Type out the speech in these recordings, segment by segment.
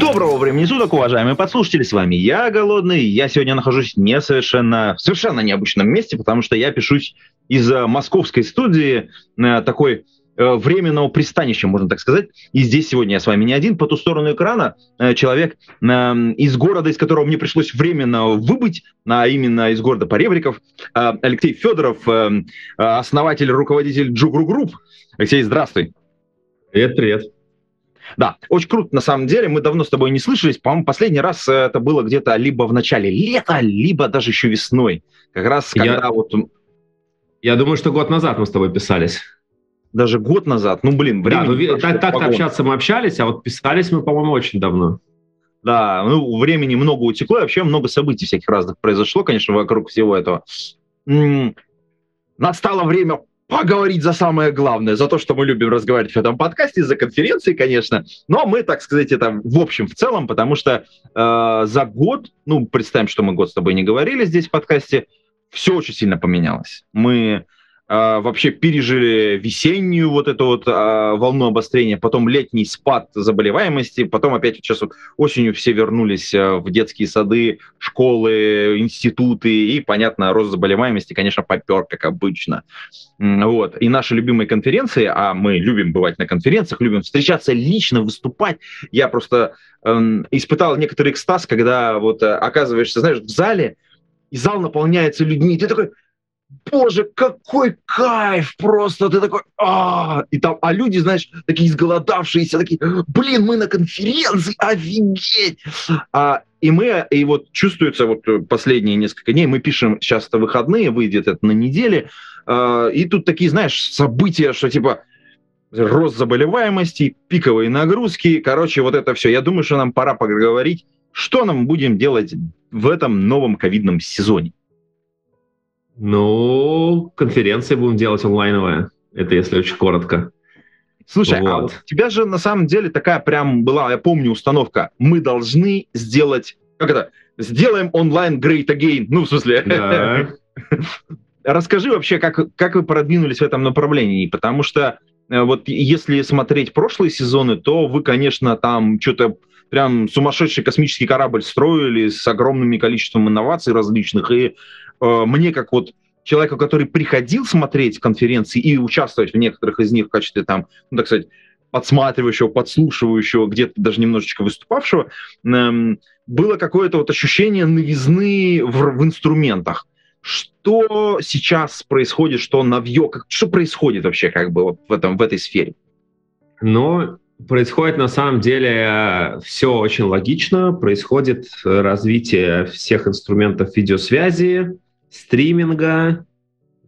Доброго времени суток, уважаемые подслушатели, с вами я, Голодный. Я сегодня нахожусь не совершенно, в совершенно необычном месте, потому что я пишусь из э, московской студии, э, такой э, временного пристанища, можно так сказать. И здесь сегодня я с вами не один. По ту сторону экрана человек из города, из которого мне пришлось временно выбыть, а именно из города Поребриков, Алексей Федоров, основатель, руководитель JUG Ru Group. Алексей, здравствуй. Привет, привет. Да, очень круто на самом деле. Мы давно с тобой не слышались. По-моему, последний раз э, это было где-то либо в начале лета, либо даже еще весной. Как раз когда Я- вот Я думаю, что год назад мы с тобой писались. даже год назад, ну блин, Да, время. ну, ви- так, так общаться мы общались, а вот писались мы, по-моему, очень давно. Да, ну времени много утекло, и вообще много событий всяких разных произошло, конечно, вокруг всего этого. Настало время поговорить за самое главное, за то, что мы любим разговаривать в этом подкасте, за конференции, конечно. Но мы, так сказать, это в общем, в целом, потому что э, за год, ну, представим, что мы год с тобой не говорили здесь в подкасте, все очень сильно поменялось. Мы вообще пережили весеннюю вот эту вот э, волну обострения, потом летний спад заболеваемости, потом опять сейчас вот осенью все вернулись э, в детские сады, школы, институты, и, понятно, рост заболеваемости, конечно, попер, как обычно. Вот. И наши любимые конференции, а мы любим бывать на конференциях, любим встречаться лично, выступать. Я просто эм, испытал некоторый экстаз, когда вот э, оказываешься, знаешь, в зале, и зал наполняется людьми, и ты такой, боже, какой кайф просто, ты такой, а, и там, а люди, знаешь, такие изголодавшиеся, такие, блин, мы на конференции, офигеть, а, и мы, и вот чувствуется вот э, последние несколько дней, мы пишем сейчас это выходные, выйдет это на неделе, а, и тут такие, знаешь, события, что типа рост заболеваемости, пиковые нагрузки, короче, вот это все. Я думаю, что нам пора поговорить, что нам будем делать в этом новом ковидном сезоне. Ну, конференции будем делать онлайновые. Это если очень коротко. Слушай, а Вот. вот у тебя же на самом деле такая прям была, я помню, установка. Мы должны сделать, как это, сделаем онлайн great again. Ну, в смысле, Да. Расскажи вообще, как, как вы продвинулись в этом направлении, потому что э, вот если смотреть прошлые сезоны, то вы, конечно, там что-то прям сумасшедший космический корабль строили с огромным количеством инноваций различных, и мне как вот человеку, который приходил смотреть конференции и участвовать в некоторых из них в качестве там, ну так сказать, подсматривающего, подслушивающего, где-то даже немножечко выступавшего, эм, было какое-то вот ощущение новизны в, в инструментах что сейчас происходит, что новье, как, что происходит вообще как бы вот в, этом, в этой сфере? Но происходит на самом деле все очень логично. Происходит э, развитие всех инструментов видеосвязи, стриминга,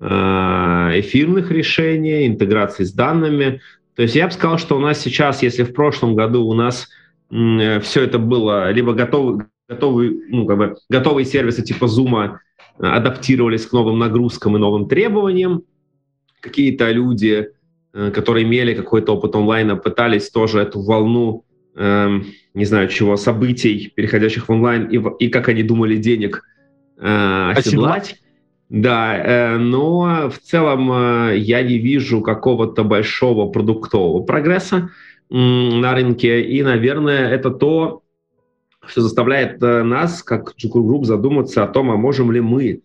э, эфирных решений, интеграции с данными. То есть я бы сказал, что у нас сейчас, если в прошлом году у нас все это было либо готовы, готовые, ну, как бы, готовые сервисы типа Zoom адаптировались к новым нагрузкам и новым требованиям, какие-то люди, э, которые имели какой-то опыт онлайна, пытались тоже эту волну, эм, не знаю чего, событий, переходящих в онлайн, и, и как они думали, денег э, оседлать. Да, э, но в целом э, я не вижу какого-то большого продуктового прогресса на рынке, и, наверное, это то, что заставляет нас, как JUG Ru Group, задуматься о том, а можем ли мы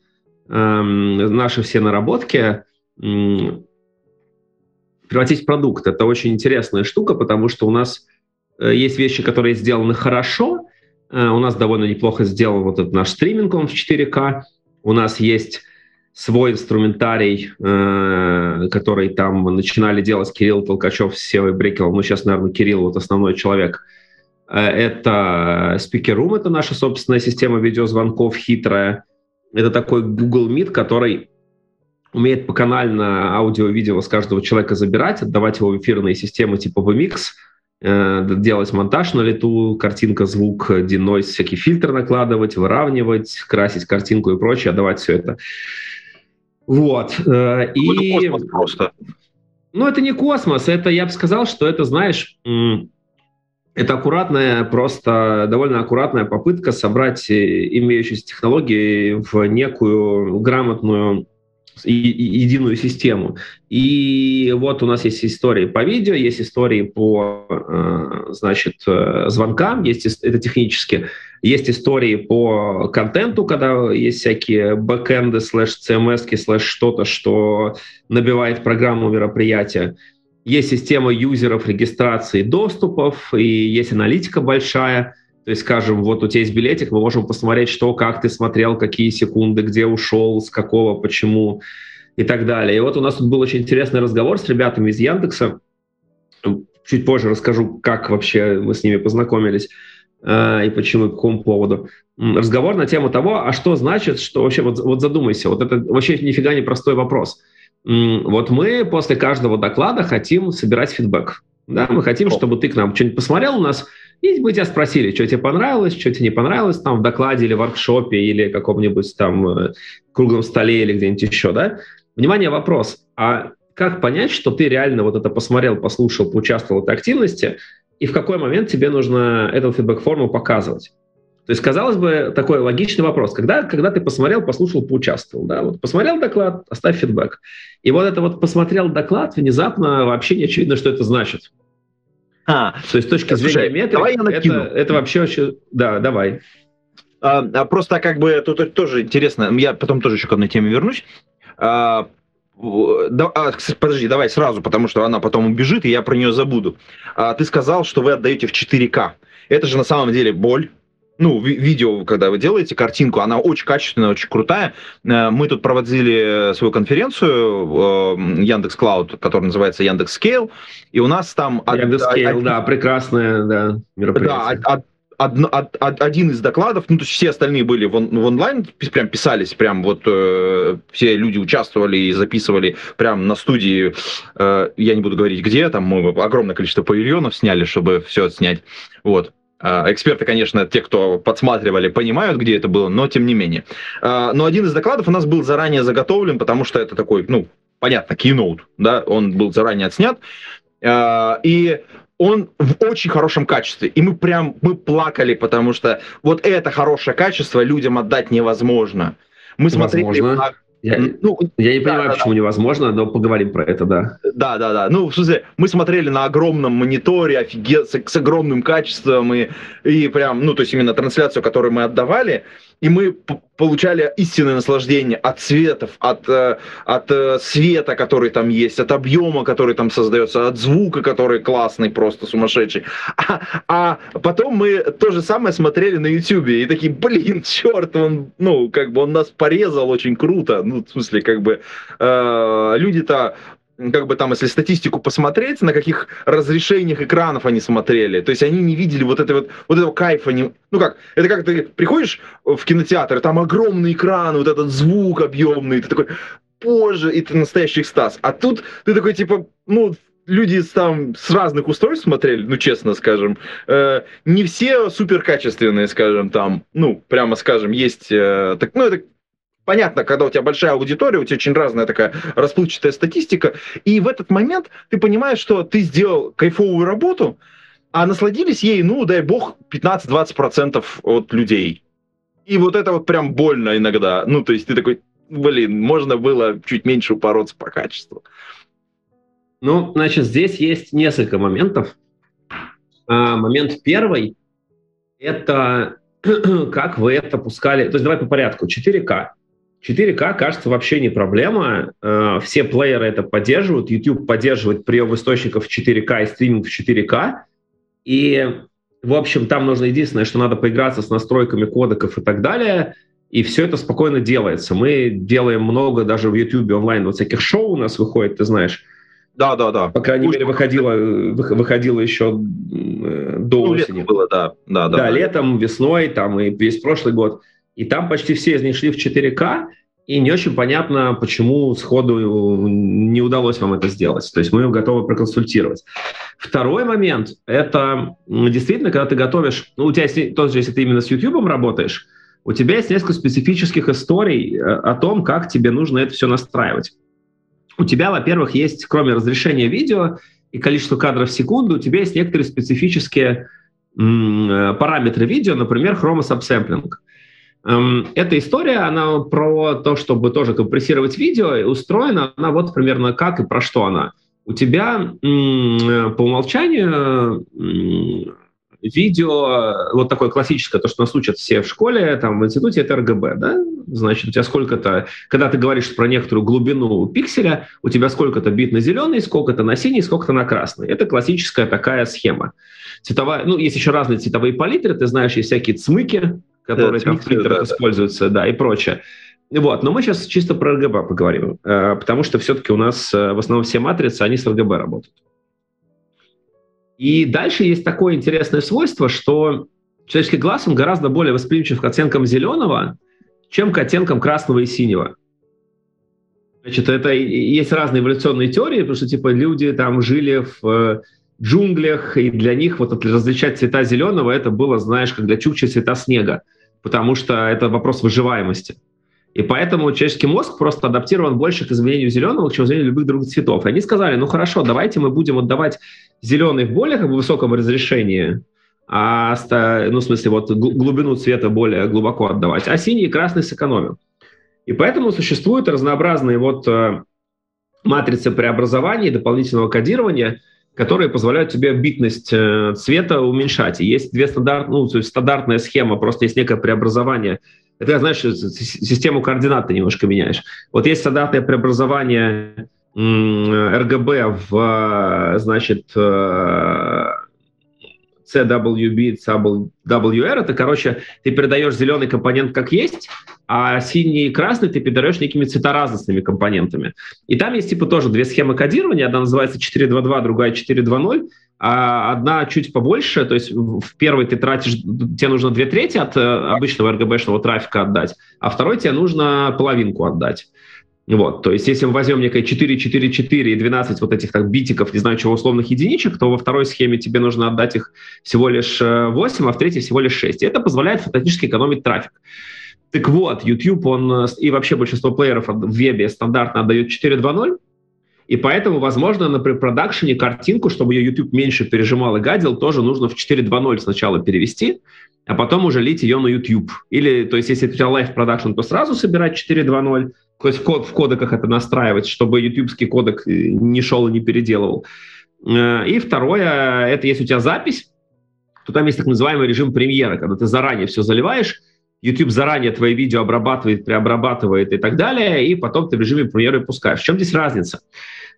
эм, наши все наработки превратить в продукт. Это очень интересная штука, потому что у нас есть вещи, которые сделаны хорошо. Э, у нас довольно неплохо сделан вот этот наш стриминг, он в 4К. У нас есть свой инструментарий, э, который там начинали делать Кирилл Толкачев с Севой Брекеловым. Ну, сейчас, наверное, Кирилл вот основной человек. Э, Это Speaker Room, это наша собственная система видеозвонков хитрая. Это такой Google Meet, который умеет поканально аудио-видео с каждого человека забирать, отдавать его в эфирные системы типа VMix, делать монтаж на лету, картинка, звук, денойс, всякий фильтр накладывать, выравнивать, красить картинку и прочее, отдавать все это. Вот. Э, и... просто. Ну, это не космос, это, я бы сказал, что это, знаешь, это аккуратная, просто довольно аккуратная попытка собрать э, имеющиеся технологии в некую грамотную единую систему. И вот у нас есть истории по видео, есть истории по, э, значит, э, звонкам, есть это технически, есть истории по контенту, когда есть всякие бэкэнды, слэш CMS, слэш что-то, что набивает программу мероприятия. Есть система юзеров регистрации доступов, и есть аналитика большая. То есть, скажем, вот у тебя есть билетик, мы можем посмотреть, что, как ты смотрел, какие секунды, где ушел, с какого, почему и так далее. И вот у нас тут был очень интересный разговор с ребятами из Яндекса. Чуть позже расскажу, как вообще мы с ними познакомились э, и почему, по какому поводу. Разговор на тему того, а что значит, что вообще, вот, вот задумайся, вот это вообще нифига не простой вопрос – вот мы после каждого доклада хотим собирать фидбэк. Да, мы хотим, чтобы ты к нам что-нибудь посмотрел у нас, и мы тебя спросили, что тебе понравилось, что тебе не понравилось там в докладе или в воркшопе или каком-нибудь там э, круглом столе или где-нибудь еще, да? Внимание, вопрос. А как понять, что ты реально вот это посмотрел, послушал, поучаствовал в этой активности, и в какой момент тебе нужно эту фидбэк-форму показывать? То есть, казалось бы, такой логичный вопрос. Когда, когда ты посмотрел, послушал, поучаствовал, да, вот посмотрел доклад, оставь фидбэк. И вот это вот посмотрел доклад, внезапно вообще не очевидно, что это значит. А, То есть с точки зрения метрик, это, это вообще очень... Да, давай. А, а просто как бы тут тоже интересно, я потом тоже еще к одной теме вернусь. А, да, а, подожди, давай сразу, потому что она потом убежит, и я про нее забуду. А, ты сказал, что вы отдаете в 4К. Это же на самом деле боль, ну, видео, когда вы делаете картинку, она очень качественная, очень крутая. Э, мы тут проводили свою конференцию э, Яндекс Клауд, которая называется Яндекс Scale, и у нас там... Яндекс Scale, да, прекрасное да, мероприятие. Да, од, од, од, один из докладов, ну, то есть все остальные были в, он, в онлайн, прям писались, прям вот э, все люди участвовали и записывали прям на студии, э, я не буду говорить где, там мы огромное количество павильонов сняли, чтобы все снять, вот. А, эксперты, конечно, те, кто подсматривали, понимают, где это было, но тем не менее. А, но один из докладов у нас был заранее заготовлен, потому что это такой, ну, понятно, keynote, да, он был заранее отснят. А, и он в очень хорошем качестве. И мы прям, мы плакали, потому что вот это хорошее качество людям отдать невозможно. Мы смотрели Возможно. Я, ну, я не да, понимаю, да, почему да. невозможно, но поговорим про это, да. Да, да, да. Ну, в смысле, мы смотрели на огромном мониторе, офигеть, с, с огромным качеством, и, и прям, ну, то есть именно трансляцию, которую мы отдавали, и мы получали истинное наслаждение от цветов, от, э, от э, света, который там есть, от объема, который там создается, от звука, который классный, просто сумасшедший. А, а потом мы то же самое смотрели на YouTube и такие, блин, черт, он, ну, как бы он нас порезал очень круто. Ну, в смысле, как бы э, люди-то как бы там, если статистику посмотреть, на каких разрешениях экранов они смотрели, то есть они не видели вот, это вот, вот этого кайфа. Не, ну как, это как ты приходишь в кинотеатр, там огромный экран, вот этот звук объемный, ты такой, боже, и ты настоящий экстаз. А тут ты такой, типа, ну, люди там с разных устройств смотрели, ну, честно скажем, э, не все супер качественные, скажем, там, ну, прямо скажем, есть, э, так, ну, это понятно, когда у тебя большая аудитория, у тебя очень разная такая расплывчатая статистика, и в этот момент ты понимаешь, что ты сделал кайфовую работу, а насладились ей, ну, дай бог, 15-20% от людей. И вот это вот прям больно иногда. Ну, то есть ты такой, блин, можно было чуть меньше упороться по качеству. Ну, значит, здесь есть несколько моментов. А, момент первый – это как вы это пускали. То есть давай по порядку. 4К. 4К, кажется, вообще не проблема. Э, все плееры это поддерживают. YouTube поддерживает прием источников в 4К и стриминг в 4К. И, в общем, там нужно единственное, что надо поиграться с настройками кодеков и так далее. И все это спокойно делается. Мы делаем много даже в YouTube онлайн вот всяких шоу у нас выходит, ты знаешь. Да, да, да. По крайней Пусть мере, выходило, выходило еще э, до ну, осени. было, да. Да, да, да, да, летом, весной, там и весь прошлый год. И там почти все из них шли в 4К, и не очень понятно, почему сходу не удалось вам это сделать. То есть мы готовы проконсультировать. Второй момент – это действительно, когда ты готовишь, ну, у тебя есть, тоже, если ты именно с YouTube работаешь, у тебя есть несколько специфических историй э, о том, как тебе нужно это все настраивать. У тебя, во-первых, есть, кроме разрешения видео и количества кадров в секунду, у тебя есть некоторые специфические м- э, параметры видео, например, хромосабсэмплинг. Эм, эта история, она про то, чтобы тоже компрессировать видео, и устроена она вот примерно как и про что она. У тебя по умолчанию видео, вот такое классическое, то, что нас учат все в школе, там, в институте, это РГБ, да? Значит, у тебя сколько-то, когда ты говоришь про некоторую глубину пикселя, у тебя сколько-то бит на зеленый, сколько-то на синий, сколько-то на красный. Это классическая такая схема. Цветовая, ну, есть еще разные цветовые палитры, ты знаешь, есть всякие цмыки, которые да, там в принтерах да, используются, да. да, и прочее. Вот, но мы сейчас чисто про RGB поговорим, э, потому что все-таки у нас э, в основном все матрицы, они с RGB работают. И дальше есть такое интересное свойство, что человеческий глаз, он гораздо более восприимчив к оттенкам зеленого, чем к оттенкам красного и синего. Значит, это есть разные эволюционные теории, потому что типа люди там жили в э, джунглях, и для них вот различать цвета зеленого это было, знаешь, как для чукчи цвета снега потому что это вопрос выживаемости. И поэтому человеческий мозг просто адаптирован больше к изменению зеленого, чем изменению любых других цветов. И они сказали, ну хорошо, давайте мы будем отдавать зеленый в более как бы, высоком разрешении, а, ну, в смысле, вот глубину цвета более глубоко отдавать, а синий и красный сэкономим. И поэтому существуют разнообразные вот э, матрицы преобразования и дополнительного кодирования – которые позволяют тебе битность э, цвета уменьшать. Есть две стандарт, ну, то есть стандартная схема, просто есть некое преобразование. Это, знаешь, систему координат ты немножко меняешь. Вот есть стандартное преобразование RGB в, э, значит, э, CWB, WR, это, короче, ты передаешь зеленый компонент как есть, а синий и красный ты передаешь некими цветоразностными компонентами. И там есть типа тоже две схемы кодирования, одна называется 4.2.2, другая 4.2.0, а одна чуть побольше, то есть в первой ты тратишь, тебе нужно две трети от э, обычного RGB-шного трафика отдать, а второй тебе нужно половинку отдать. Вот, то есть если мы возьмем некое 4, 4, 4 и 12 вот этих так битиков, не знаю чего, условных единичек, то во второй схеме тебе нужно отдать их всего лишь 8, э, а в третьей всего лишь 6. И это позволяет фактически экономить трафик. Так вот, YouTube, он э, и вообще большинство плееров в вебе стандартно отдает 4.2.0, и поэтому, возможно, на препродакшене картинку, чтобы ее YouTube меньше пережимал и гадил, тоже нужно в 4.2.0 сначала перевести, а потом уже лить ее на YouTube. Или, то есть, если у тебя live продакшн, то сразу собирать 4.2.0, то есть в, код, в кодеках это настраивать, чтобы ютубский кодек э, не шел и не переделывал. Э, и второе, это если у тебя запись, то там есть так называемый режим премьеры, когда ты заранее все заливаешь, YouTube заранее твои видео обрабатывает, преобрабатывает и так далее, и потом ты в режиме премьеры пускаешь. В чем здесь разница?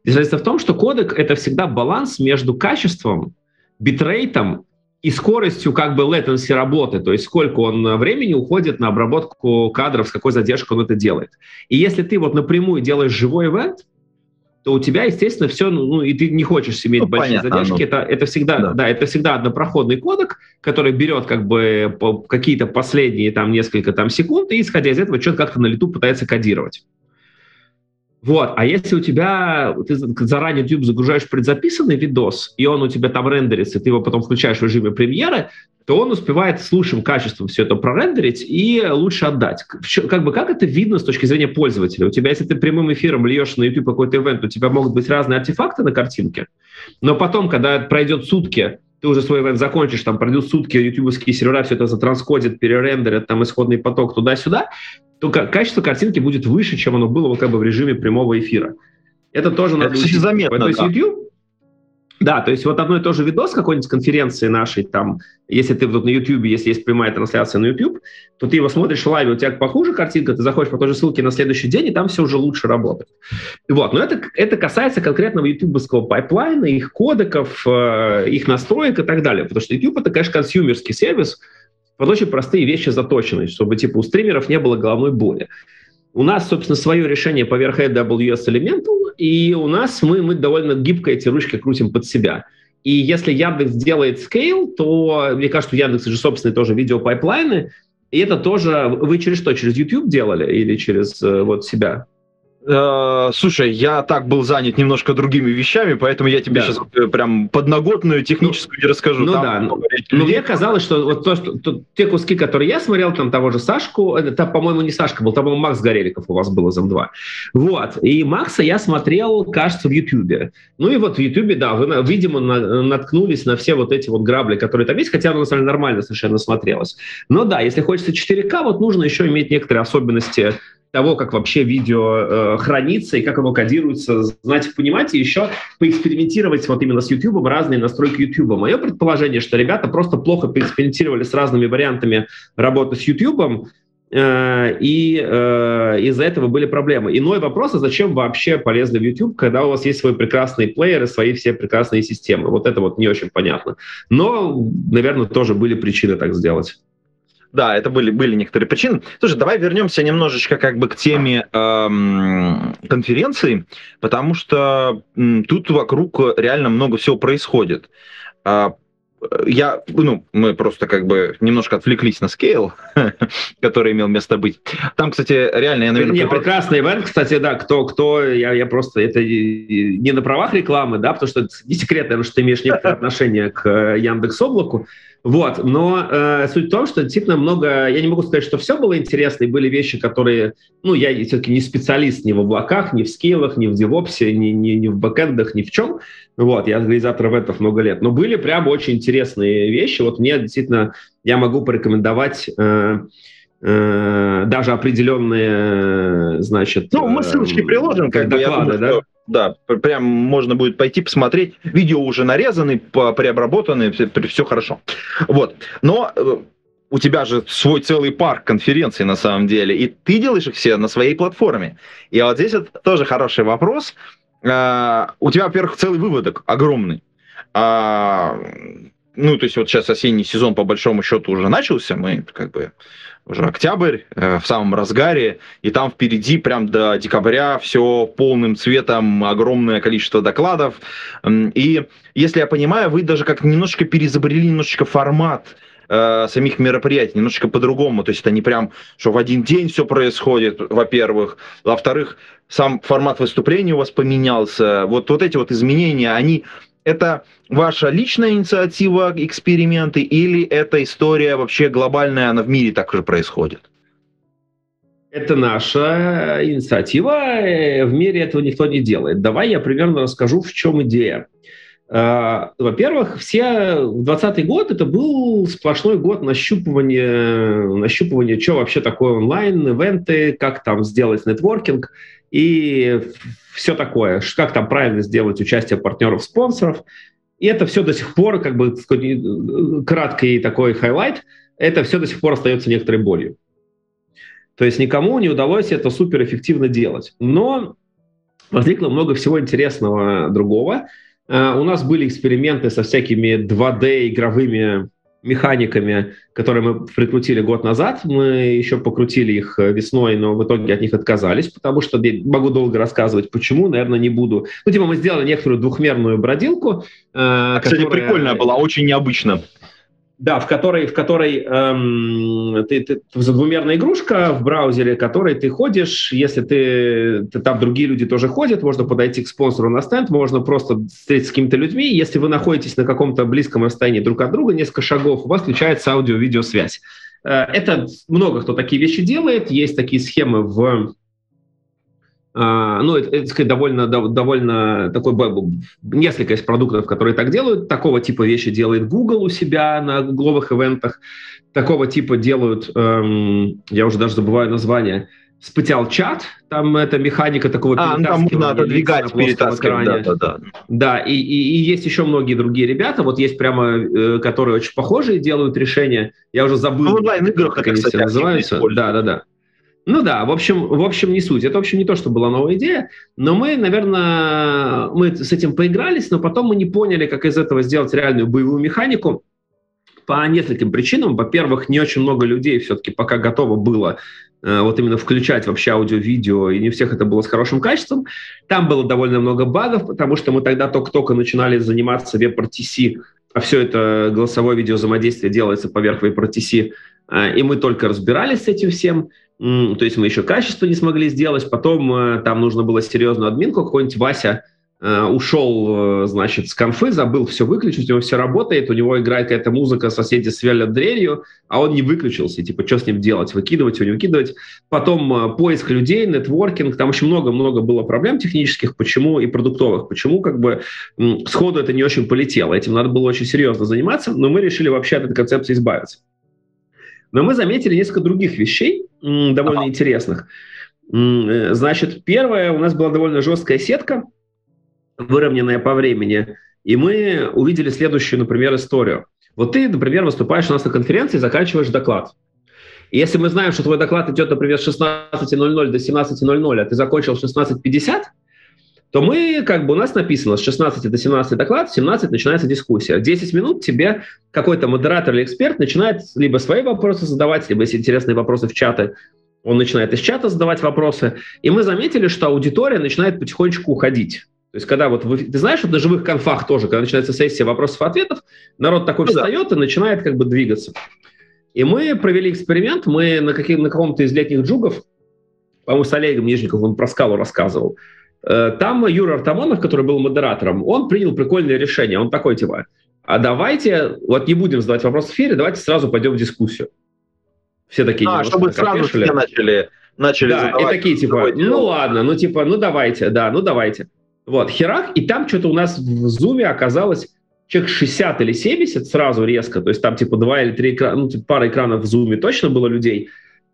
Здесь разница в том, что кодек — это всегда баланс между качеством, битрейтом и скоростью как бы latency работы, то есть сколько он времени уходит на обработку кадров, с какой задержкой он это делает. И если ты вот напрямую делаешь живой ивент, то у тебя, естественно, все, ну, ну и ты не хочешь иметь ну, большие понятно, задержки. Ну, это, это всегда, да. да, это всегда однопроходный кодек, который берет как бы какие-то последние там несколько там секунд и, исходя из этого, что-то как-то на лету пытается кодировать. Вот, а если у тебя, ты заранее YouTube загружаешь предзаписанный видос, и он у тебя там рендерится, и ты его потом включаешь в режиме премьеры, то он успевает с лучшим качеством все это прорендерить и лучше отдать. Как бы как это видно с точки зрения пользователя? У тебя, если ты прямым эфиром льешь на YouTube какой-то ивент, у тебя могут быть разные артефакты на картинке, но потом, когда пройдет сутки, ты уже свой ивент закончишь, там пройдут сутки, ютубовские сервера все это затранскодят, перерендерят, там исходный поток туда-сюда, то качество картинки будет выше, чем оно было вот как бы в режиме прямого эфира. Это тоже это, надо кстати, заметно. То есть да. YouTube, да, то есть вот одно и то же видос какой-нибудь конференции нашей, там, если ты вот на YouTube, если есть прямая трансляция на YouTube, то ты его смотришь в лайве, у тебя похуже картинка, ты заходишь по той же ссылке на следующий день, и там все уже лучше работает. Вот, но это, это касается конкретного ютубовского пайплайна, их кодеков, э, их настроек и так далее, потому что YouTube это, конечно, консюмерский сервис, под очень простые вещи заточены, чтобы типа у стримеров не было головной боли. У нас, собственно, свое решение поверх AWS Elemental, и у нас мы, мы довольно гибко эти ручки крутим под себя. И если Яндекс делает scale, то, мне кажется, у Яндекса же собственные тоже видеопайплайны, И это тоже... Вы через что? Через YouTube делали или через э, вот себя? Э, слушай, я так был занят немножко другими вещами, поэтому я тебе да. сейчас э, прям подноготную техническую ну, не расскажу. Ну там да, но ну, мне казалось, что вот то, что то, те куски, которые я смотрел, там того же Сашку, это, по-моему, не Сашка был, там, по-моему, Макс Гореликов у вас был из М2. Вот, и Макса я смотрел, кажется, в Ютьюбе. Ну и вот в Ютьюбе, да, вы, видимо, на, наткнулись на все вот эти вот грабли, которые там есть, хотя оно, на самом деле, нормально совершенно смотрелось. Но да, если хочется 4К, вот нужно еще иметь некоторые особенности того, как вообще видео э, хранится и как оно кодируется, знать, понимать, и еще поэкспериментировать вот именно с YouTube, разные настройки YouTube. Мое предположение, что ребята просто плохо поэкспериментировали с разными вариантами работы с YouTube, э, и э, из-за этого были проблемы. Иной вопрос, а зачем вообще полезли в YouTube, когда у вас есть свой прекрасный плеер и свои все прекрасные системы? Вот это вот не очень понятно. Но, наверное, тоже были причины так сделать. Да, это были, были некоторые причины. Слушай, давай вернемся немножечко как бы к теме эм, конференции, потому что м, тут вокруг реально много всего происходит. Э, я, ну, мы просто как бы немножко отвлеклись на скейл, который имел место быть. Там, кстати, реально, я, наверное... Не, прекрасный ивент, кстати, да, кто, кто, я, я просто, это не на правах рекламы, да, потому что не секрет, наверное, что ты имеешь некоторое отношение к э, Яндекс Облаку, вот, но э, суть в том, что действительно много, я не могу сказать, что все было интересно, и были вещи, которые, ну, я все-таки не специалист ни в облаках, ни в скейлах, ни в девопсе, ни, ни, ни в бэкэндах, ни в чем. Вот, я реализатор вебов много лет. Но были прям очень интересные вещи. Вот мне действительно, я могу порекомендовать э, э, даже определенные, значит... Ну, мы ссылочки приложим, как доклады, я думаю, да? Что да, прям можно будет пойти посмотреть. Видео уже нарезаны, преобработаны, все, все хорошо. Вот. Но э, у тебя же свой целый парк конференций на самом деле, и ты делаешь их все на своей платформе. И вот здесь это тоже хороший вопрос. У тебя, во-первых, целый выводок огромный. А, ну, то есть вот сейчас осенний сезон по большому счету уже начался, мы как бы уже октябрь, э, в самом разгаре, и там впереди прям до декабря все полным цветом, огромное количество докладов. И если я понимаю, вы даже как немножечко перезабрели немножечко формат э, самих мероприятий, немножечко по-другому. То есть это не прям, что в один день все происходит, во-первых. Во-вторых, сам формат выступления у вас поменялся. Вот, вот эти вот изменения, они это ваша личная инициатива, эксперименты, или это история вообще глобальная, она в мире так же происходит? Это наша инициатива, э, в мире этого никто не делает. Давай я примерно расскажу, в чем идея. А, во-первых, все 20 год это был сплошной год нащупывания, нащупывания, что вообще такое онлайн, ивенты, как там сделать нетворкинг и все такое, как там правильно сделать участие партнеров, спонсоров. И это все до сих пор, как бы краткий такой highlight, это все до сих пор остается некоторой болью. То есть никому не удалось это суперэффективно делать. Но возникло много всего интересного другого. Uh, у нас были эксперименты со всякими 2D-игровыми механиками, которые мы прикрутили год назад. Мы еще покрутили их э, весной, но в итоге от них отказались, потому что могу долго рассказывать, почему, наверное, не буду. Ну, типа мы сделали некоторую двухмерную бродилку. Э, Кстати, которая... прикольная была, очень необычно. Да, в которой, в которой эм, ты, ты, двумерная игрушка в браузере, которой ты ходишь, если ты, ты там другие люди тоже ходят, можно подойти к спонсору на стенд, можно просто встретиться с какими-то людьми. Если вы находитесь на каком-то близком расстоянии друг от друга, несколько шагов, у вас включается аудио-видеосвязь. Э, это много кто такие вещи делает, есть такие схемы в ну, это, это сказать, довольно, довольно такой, несколько из продуктов, которые так делают. Такого типа вещи делает Google у себя на гугловых ивентах. Такого типа делают, эм, я уже даже забываю название, Спытял чат, там это механика такого а, ну, там можно отодвигать, перетаскивать, да, да, да. Да, и, и, и есть еще многие другие ребята, вот есть прямо, э, которые очень похожие делают решения, я уже забыл, ну, онлайн-играх, они все называются. Да, да, да. Ну да, в общем, в общем, не суть. Это, в общем, не то, что была новая идея, но мы, наверное, мы с этим поигрались, но потом мы не поняли, как из этого сделать реальную боевую механику по нескольким причинам. Во-первых, не очень много людей все-таки пока готово было э, вот именно включать вообще аудио-видео, и не у всех это было с хорошим качеством. Там было довольно много багов, потому что мы тогда только-только начинали заниматься WebRTC, а все это голосовое видео взаимодействие делается поверх WebRTC а, и мы только разбирались с этим всем, то есть мы еще качество не смогли сделать, потом э, там нужно было серьезную админку, какой-нибудь Вася Э, ушел, э, значит, с конфы, забыл все выключить, у него все работает, у него играет какая-то музыка, соседи сверлят дрелью, а он не выключился, типа, что с ним делать, выкидывать его, не выкидывать. Потом поиск людей, нетворкинг, там очень много-много было проблем технических, почему и продуктовых, почему как бы сходу это не очень полетело. Этим надо было очень серьезно заниматься, но мы решили вообще от этой концепции избавиться. Но мы заметили несколько других вещей, довольно ага. интересных. Значит, первое, у нас была довольно жесткая сетка, выровненная по времени. И мы увидели следующую, например, историю. Вот ты, например, выступаешь у нас на конференции, заканчиваешь доклад. И если мы знаем, что твой доклад идет, например, с 16.00 до 17.00, а ты закончил в 16.50, то мы, как бы у нас написано, с 16 до 17 доклад, в 17 начинается дискуссия. 10 минут тебе какой-то модератор или эксперт начинает либо свои вопросы задавать, либо если интересные вопросы в чаты, он начинает из чата задавать вопросы. И мы заметили, что аудитория начинает потихонечку уходить. То есть, когда вот вы, ты знаешь, вот на живых конфах тоже, когда начинается сессия вопросов-ответов, народ такой ну, встает да. и начинает как бы двигаться. И мы провели эксперимент, мы на, каких, на каком-то из летних джугов, по-моему, с Олегом Нижниковым, он про скалу рассказывал, там Юра Артамонов, который был модератором, он принял прикольное решение. Он такой, типа, а давайте, вот не будем задавать вопрос в эфире, давайте сразу пойдем в дискуссию. Все такие... А, чтобы сразу все начали, начали Да, задавать. и такие, типа, ну ладно, ну типа, ну давайте, да, ну давайте. Вот, херах, и там что-то у нас в зуме оказалось человек 60 или 70 сразу резко, то есть там типа два или три экрана, ну, типа пара экранов в зуме точно было людей,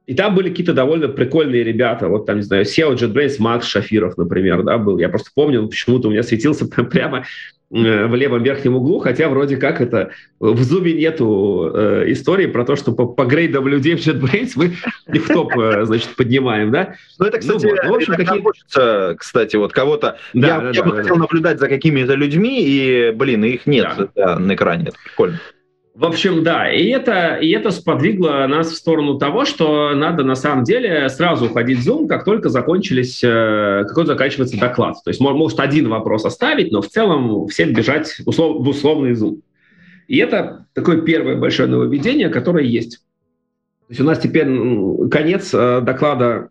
и там были какие-то довольно прикольные ребята, вот там, не знаю, SEO JetBrains, Макс Шафиров, например, да, был. Я просто помню, почему-то у меня светился прямо Э, в левом верхнем углу, хотя вроде как это в зубе нету э, истории про то, что по, по грейдам людей в JetBrains мы их в топ, э, значит, поднимаем, да? Ну, это, кстати, ну, вот. ну, в общем, какие... хочется, кстати, вот кого-то... Да, я да, я да, бы да, хотел да. наблюдать за какими-то людьми, и, блин, их нет да. Да, на экране, это прикольно. В общем, да, и это, и это сподвигло нас в сторону того, что надо на самом деле сразу уходить в Zoom, как только закончились, э, как только заканчивается доклад. То есть может один вопрос оставить, но в целом всем бежать услов, в условный Zoom. И это такое первое большое нововведение, которое есть. То есть у нас теперь конец э, доклада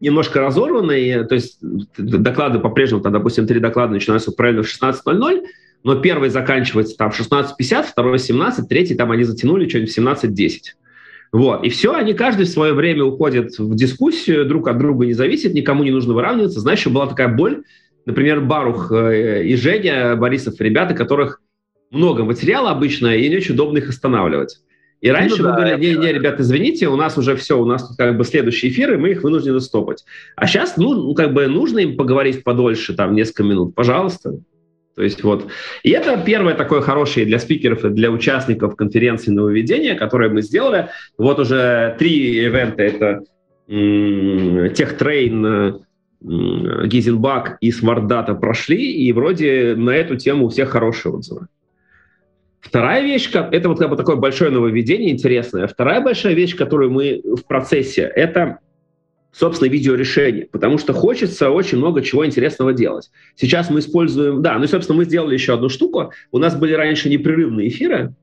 немножко разорванный, то есть доклады по-прежнему, там, допустим, три доклада начинаются правильно в 16.00, но первый заканчивается там в 16.50, второй 17, третий там они затянули что-нибудь в 17.10. Вот, и все, они каждый в свое время уходят в дискуссию, друг от друга не зависит, никому не нужно выравниваться. Знаешь, еще была такая боль, например, Барух э, и Женя, Борисов, ребята, которых много материала обычно, и не очень удобно их останавливать. И ну раньше ну, мы да, говорили, не, не, ребята, извините, у нас уже все, у нас тут как бы следующие эфиры, мы их вынуждены стопать. А сейчас, ну, как бы нужно им поговорить подольше, там, несколько минут, пожалуйста. То есть вот. И это первое такое хорошее для спикеров и для участников конференции нововведения, которое мы сделали. Вот уже три ивента. Это Техтрейн, Гизенбак и Смартдата прошли, и вроде на эту тему у всех хорошие отзывы. Вторая вещь, это вот как бы такое большое нововведение интересное. Вторая большая вещь, которую мы в процессе, это собственно, видеорешение, потому что хочется очень много чего интересного делать. Сейчас мы используем, да, ну собственно, мы сделали еще одну штуку. У нас были раньше непрерывные эфиры,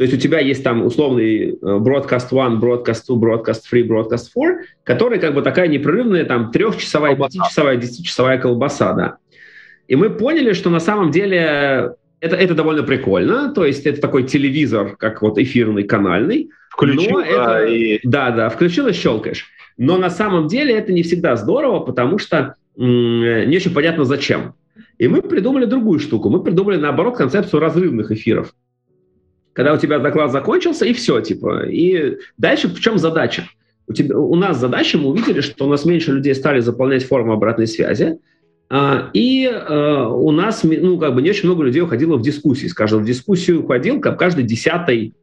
то есть у тебя есть там условный э, Broadcast 1, Broadcast 2, Broadcast 3, Broadcast 4, который как бы такая непрерывная там трехчасовая, пятичасовая, десятичасовая колбаса, да. И мы поняли, что на самом деле это, это довольно прикольно, то есть это такой телевизор, как вот эфирный, канальный. Включил, но это, и... Да, да, включил и щелкаешь. Но на самом деле это не всегда здорово, потому что не очень понятно зачем. И мы придумали другую штуку. Мы придумали, наоборот, концепцию разрывных эфиров. Когда у тебя доклад закончился, и все, типа. И дальше в чем задача? У, тебя, у нас задача, мы увидели, что у нас меньше людей стали заполнять форму обратной связи, а, и а, у нас, ну, как бы не очень много людей уходило в дискуссии. Скажем, в дискуссию уходил как каждый десятый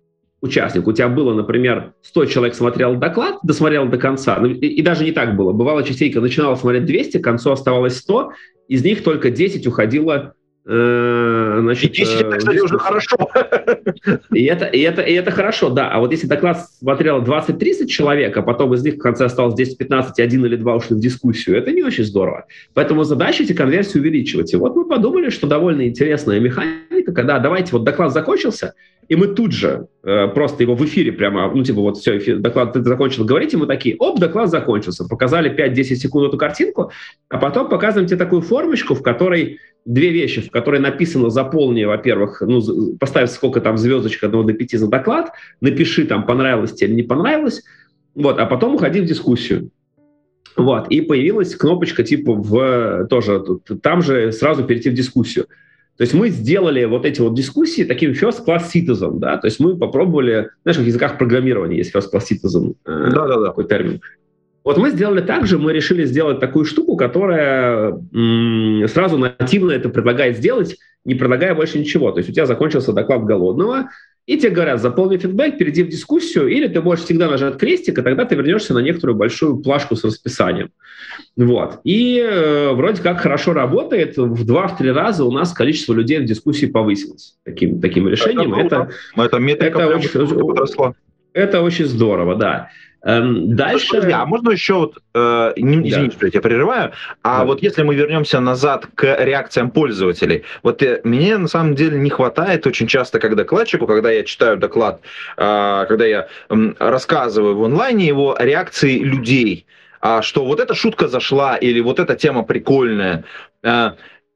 участник. У тебя было, например, 100 человек смотрел доклад, досмотрел до конца, ну, и, и даже не так было. Бывало частенько начинало смотреть 200, к концу оставалось 100, из них только 10 уходило э, значит, 10, это, кстати, уже хорошо. И это, и, это, и это хорошо, да. А вот если доклад смотрело 20-30 человек, а потом из них в конце осталось 10-15, и один или два ушли в дискуссию, это не очень здорово. Поэтому задача эти конверсии увеличивать. И вот мы подумали, что довольно интересная механика, когда давайте вот доклад закончился, и мы тут же э, просто его в эфире прямо, ну, типа, вот все, эфир, доклад ты закончил говорить, и мы такие, оп, доклад закончился. Показали 5-10 секунд эту картинку, а потом показываем тебе такую формочку, в которой две вещи, в которой написано заполни, во-первых, ну, поставь сколько там звездочек 1 до 5 за доклад, напиши там, понравилось тебе или не понравилось, вот, а потом уходи в дискуссию. Вот, и появилась кнопочка типа в тоже, там же сразу перейти в дискуссию. То есть мы сделали вот эти вот дискуссии таким first class citizen, да, то есть мы попробовали, знаешь, в языках программирования есть first class citizen, э, да, да, да. такой термин. Вот мы сделали так же, мы решили сделать такую штуку, которая сразу нативно это предлагает сделать, не предлагая больше ничего. То есть у тебя закончился доклад голодного, и тебе говорят, заполни фидбэк, перейди в дискуссию, или ты можешь всегда нажать крестик, и тогда ты вернешься на некоторую большую плашку с расписанием. Вот. И э, вроде как хорошо работает. В два-три раза у нас количество людей в дискуссии повысилось таким, таким решением. Это, это, это, это, очень, это очень здорово, да. Эм, дальше... Подожди, а можно еще вот, э, не, извините, да. что я тебя прерываю, а да. вот если мы вернемся назад к реакциям пользователей, вот э, мне на самом деле не хватает очень часто как докладчику, когда я читаю доклад, э, когда я э, рассказываю в онлайне его реакции людей, э, что вот эта шутка зашла или вот эта тема прикольная. Э,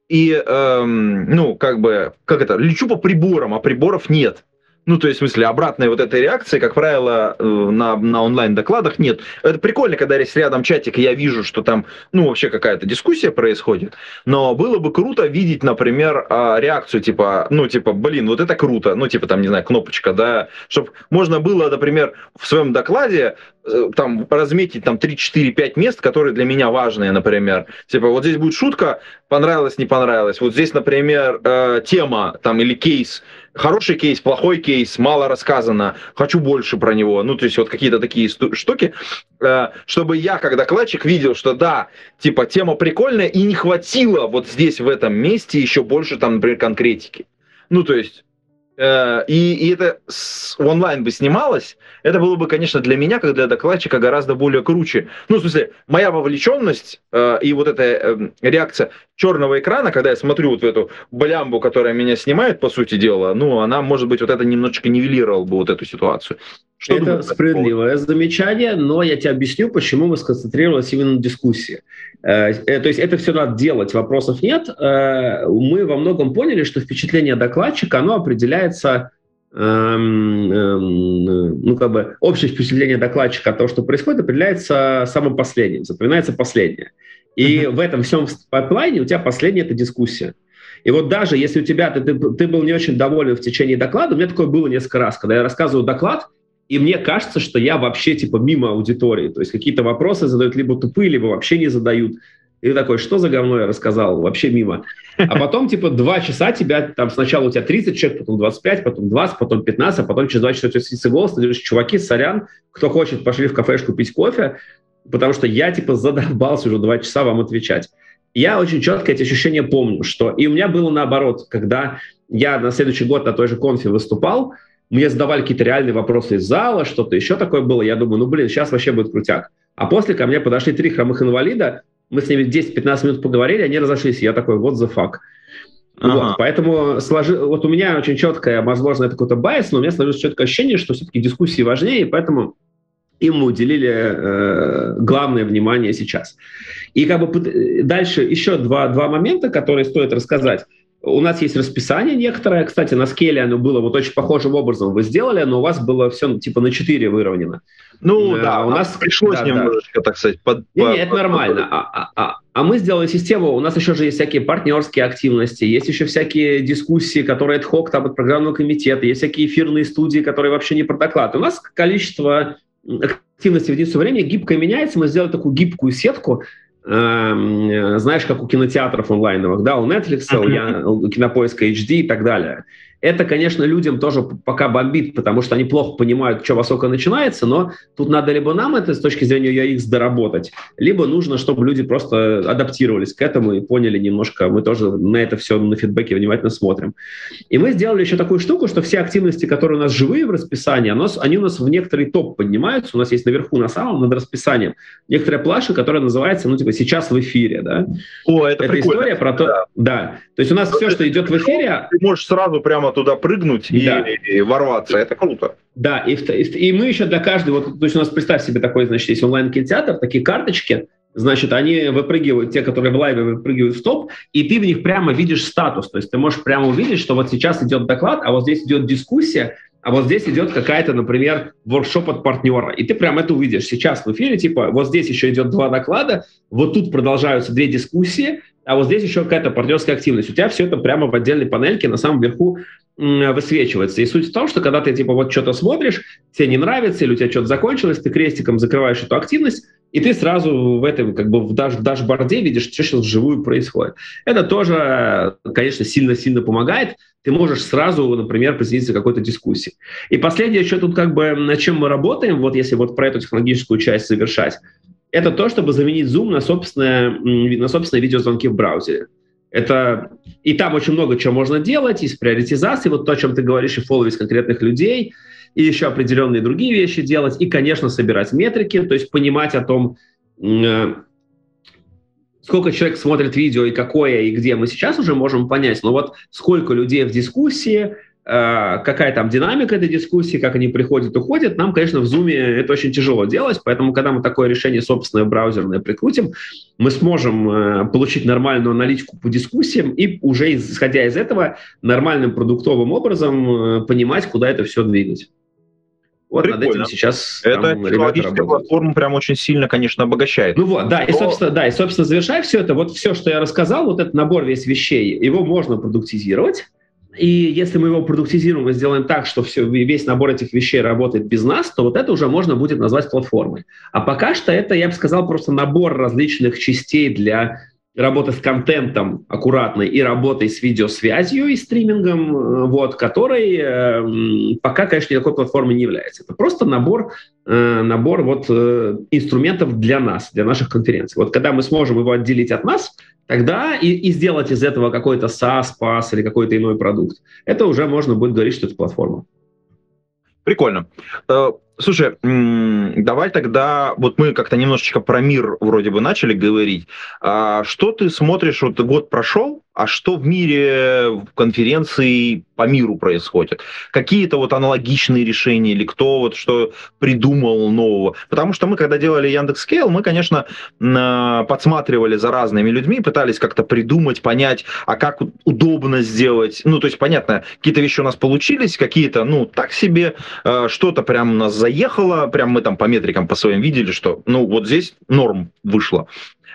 и, э, ну, как бы, как это, лечу по приборам, а приборов нет. Ну, то есть, в смысле, обратной вот этой реакции, как правило, э, на, на онлайн-докладах нет. Это прикольно, когда есть рядом чатик, и я вижу, что там, ну, вообще какая-то дискуссия происходит. Но было бы круто видеть, например, а, реакцию, типа, ну, типа, блин, вот это круто. Ну, типа, там, не знаю, кнопочка, да. Чтобы можно было, например, в своем докладе э, там разметить там 3, 4, 5 мест, которые для меня важные, например. Типа, вот здесь будет шутка, понравилось, не понравилось. Вот здесь, например, э, тема там или кейс, хороший кейс, плохой кейс, мало рассказано, хочу больше про него. Ну, то есть вот какие-то такие штуки, э, чтобы я, как докладчик, видел, что да, типа тема прикольная, и не хватило вот здесь, в этом месте, еще больше там, например, конкретики. Ну, то есть Э, и, и это с, онлайн бы снималось, это было бы, конечно, для меня, как для докладчика, гораздо более круче. Ну, в смысле, моя вовлеченность э, и вот эта э, реакция черного экрана, когда я смотрю вот в эту блямбу, которая меня снимает, по сути дела, ну, она, может быть, вот это немножечко нивелировала бы вот эту ситуацию. Что это думаешь, справедливое замечание, но я тебе объясню, почему мы сконцентрировались именно на дискуссии. Э, э, то есть это все надо делать, вопросов нет. Э, мы во многом поняли, что впечатление докладчика, оно определяется эм, эм, ну, как бы общее впечатление докладчика от того, что происходит, определяется самым последним, запоминается последнее. И mm-hmm. в этом всем пайплайне у тебя последняя это дискуссия. И вот даже если у тебя ты, ты, ты был не очень доволен в течение доклада, у меня такое было несколько раз, когда я рассказываю доклад, и мне кажется, что я вообще типа мимо аудитории. То есть какие-то вопросы задают либо тупые, либо вообще не задают. И ты такой, что за говно я рассказал? Вообще мимо. А потом, типа, два часа тебя, там, сначала у тебя 30 человек, потом 25, потом 20, потом 15, а потом через два часа у тебя садится голос, ты говоришь, чуваки, сорян, кто хочет, пошли в кафешку пить кофе, потому что я, типа, задолбался уже два часа вам отвечать. Я очень четко эти ощущения помню, что... И у меня было наоборот, когда я на следующий год на той же конфе выступал, мне задавали какие-то реальные вопросы из зала, что-то еще такое было. Я думаю, ну, блин, сейчас вообще будет крутяк. А после ко мне подошли три хромых инвалида, мы с ними 10-15 минут поговорили, они разошлись. Я такой, what the fuck. Ага. Вот, поэтому сложи... вот у меня очень четкое, возможно, это какой-то байс, но у меня сложилось четкое ощущение, что все-таки дискуссии важнее, и поэтому им мы уделили э, главное внимание сейчас. И как бы дальше еще два, два момента, которые стоит рассказать. У нас есть расписание некоторое. Кстати, на скеле оно было вот очень похожим образом вы сделали, но у вас было все типа на 4 выровнено. Ну э, да, у нас пришлось да, немножечко, да. так сказать, под... Не, не, это нормально. А, а, а, а мы сделали систему, у нас еще же есть всякие партнерские активности, есть еще всякие дискуссии, которые от хок там от программного комитета, есть всякие эфирные студии, которые вообще не про доклад. У нас количество активности в единицу времени гибко меняется, мы сделали такую гибкую сетку, Эм, знаешь, как у кинотеатров онлайновых, да, у Netflix, uh-huh. у, я, у Кинопоиска HD и так далее. Это, конечно, людям тоже пока бомбит, потому что они плохо понимают, что во сколько начинается, но тут надо либо нам это с точки зрения UX доработать, либо нужно, чтобы люди просто адаптировались к этому и поняли немножко, мы тоже на это все на фидбэке внимательно смотрим. И мы сделали еще такую штуку, что все активности, которые у нас живые в расписании, они у нас в некоторый топ поднимаются, у нас есть наверху на самом, над расписанием, некоторая плаша, которая называется, ну, типа, сейчас в эфире, да? О, это, это прикольно. история про то, да. да. То есть у нас все, что идет в эфире... Ты можешь сразу прямо туда прыгнуть да. и, и ворваться, это круто. Да, и, и, и мы еще для каждой, вот, то есть у нас, представь себе, такой, значит, есть онлайн-кинотеатр, такие карточки, Значит, они выпрыгивают, те, которые в лайве выпрыгивают в топ, и ты в них прямо видишь статус. То есть ты можешь прямо увидеть, что вот сейчас идет доклад, а вот здесь идет дискуссия, а вот здесь идет какая-то, например, воркшоп от партнера. И ты прям это увидишь сейчас в эфире, типа, вот здесь еще идет два доклада, вот тут продолжаются две дискуссии, а вот здесь еще какая-то партнерская активность. У тебя все это прямо в отдельной панельке на самом верху высвечивается. И суть в том, что когда ты типа вот что-то смотришь, тебе не нравится, или у тебя что-то закончилось, ты крестиком закрываешь эту активность, и ты сразу в этом, как бы в даш дашборде видишь, что сейчас вживую происходит. Это тоже, конечно, сильно-сильно помогает. Ты можешь сразу, например, присоединиться к какой-то дискуссии. И последнее, что тут как бы, на чем мы работаем, вот если вот про эту технологическую часть завершать, это то, чтобы заменить Zoom на собственное, на собственные видеозвонки в браузере. Это и там очень много чего можно делать, из приоритизации, вот то, о чем ты говоришь, и фолловить конкретных людей – и еще определенные другие вещи делать, и, конечно, собирать метрики, то есть понимать о том, э, сколько человек смотрит видео и какое, и где мы сейчас уже можем понять, но вот сколько людей в дискуссии, какая там динамика этой дискуссии, как они приходят, уходят, нам, конечно, в Zoom это очень тяжело делать, поэтому, когда мы такое решение собственное браузерное прикрутим, мы сможем э, получить нормальную аналитику по дискуссиям и уже исходя из этого нормальным продуктовым образом э, понимать, куда это все двигать. Вот Прикольно. над этим сейчас Это технологическая платформа прям очень сильно, конечно, обогащает. Ну вот, да, Но... и собственно, да, и собственно, завершая все это, вот все, что я рассказал, вот этот набор весь вещей, его можно продуктизировать, и если мы его продуктизируем и сделаем так, что все, весь набор этих вещей работает без нас, то вот это уже можно будет назвать платформой. А пока что это, я бы сказал, просто набор различных частей для работы с контентом аккуратной и работой с видеосвязью и стримингом, э, вот, который э, пока, конечно, никакой платформой не является. Это просто набор, э, набор вот, э, инструментов для нас, для наших конференций. Вот когда мы сможем его отделить от нас, тогда и, и сделать из этого какой-то SaaS, PaaS или какой-то иной продукт, это уже можно будет говорить, что это платформа. Прикольно. Слушай, давай тогда, вот мы как-то немножечко про мир вроде бы начали говорить. А что ты смотришь, вот год прошел, а что в мире конференции по миру происходит? Какие-то вот аналогичные решения или кто вот что придумал нового? Потому что мы, когда делали Яндекс.Скейл, мы, конечно, подсматривали за разными людьми, пытались как-то придумать, понять, а как удобно сделать. Ну, то есть, понятно, какие-то вещи у нас получились, какие-то, ну, так себе, э, что-то прям у нас заехало, прям мы там по метрикам по своим видели, что, ну, вот здесь норм вышло.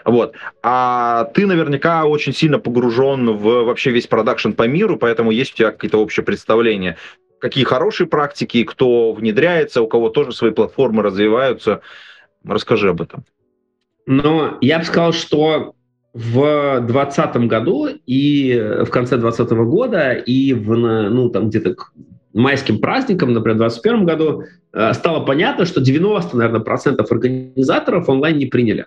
Вот. А ты наверняка очень сильно погружен в вообще весь продакшн по миру, поэтому есть у тебя какие-то общие представления. Какие хорошие практики, кто внедряется, у кого тоже свои платформы развиваются. Расскажи об этом. Ну, я бы сказал, что в 2020 году и в конце 2020 года и в, ну, там где-то к майским праздникам, например, в 2021 году, э, стало понятно, что 90, наверное, процентов организаторов онлайн не приняли.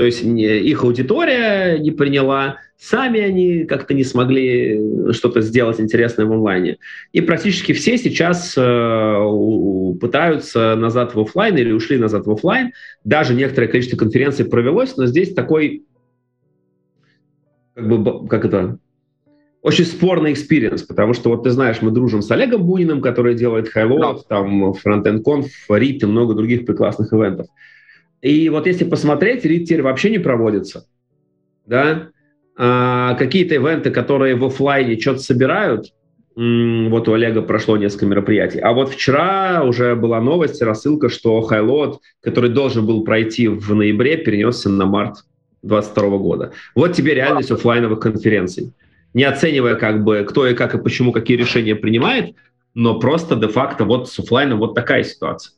То есть их аудитория не приняла, сами они как-то не смогли что-то сделать интересное в онлайне. И практически все сейчас э, пытаются назад в офлайн или ушли назад в офлайн. Даже некоторое количество конференций провелось, но здесь такой, как бы, как это, очень спорный experience, потому что вот ты знаешь, мы дружим с Олегом Буниным, который делает Highload, да. там Frontend Conf, RIT и много других прекрасных ивентов. И вот если посмотреть, RIT теперь вообще не проводится. Да? А, какие-то ивенты, которые в офлайне что-то собирают, вот у Олега прошло несколько мероприятий. А вот вчера уже была новость, рассылка, что Highload, который должен был пройти в ноябре, перенесся на март 2022 года. Вот тебе реальность офлайновых конференций. Не оценивая, как бы, кто и как и почему какие решения принимает, но просто де-факто вот с офлайном вот такая ситуация.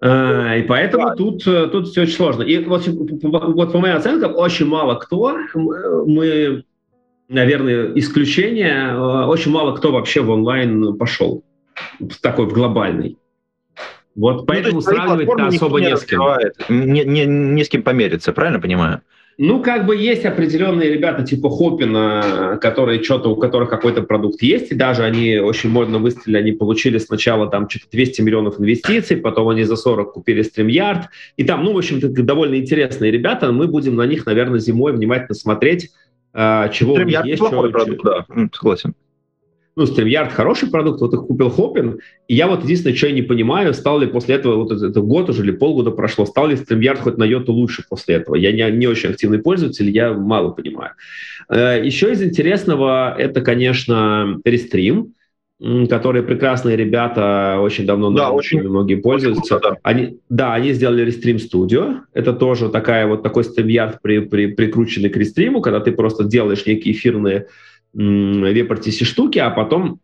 Э, и поэтому тут, э, тут все очень сложно. И вот, вот по моим оценкам, очень мало кто, мы наверное, исключение. Очень мало кто вообще в онлайн пошел. Такой в глобальный. Вот ну, поэтому ну, сравнивать-то особо не, не с кем. Не, не, не с кем помериться, правильно понимаю? Ну, как бы есть определенные ребята типа Хопина, которые что-то, у которых какой-то продукт есть, и даже они очень модно выстрелили, они получили сначала там что-то 200 миллионов инвестиций, потом они за 40 купили StreamYard, и там, ну, в общем-то, довольно интересные ребята, мы будем на них, наверное, зимой внимательно смотреть, а, чего StreamYard у них есть. Плохой чего, продукт, да, согласен ну, StreamYard хороший продукт, вот их купил Хопин, и я вот единственное, что я не понимаю, стал ли после этого, вот это, год уже или полгода прошло, стал ли StreamYard хоть на йоту лучше после этого? Я не, не очень активный пользователь, я мало понимаю. Э, еще из интересного, это, конечно, Restream, которые прекрасные ребята, очень давно да, очень, многие пользуются. Очень круто, да. Они, да, они сделали Restream Studio. Это тоже такая вот такой StreamYard при, при, прикрученный к Restream, когда ты просто делаешь некие эфирные веб-RTC штуки, а потом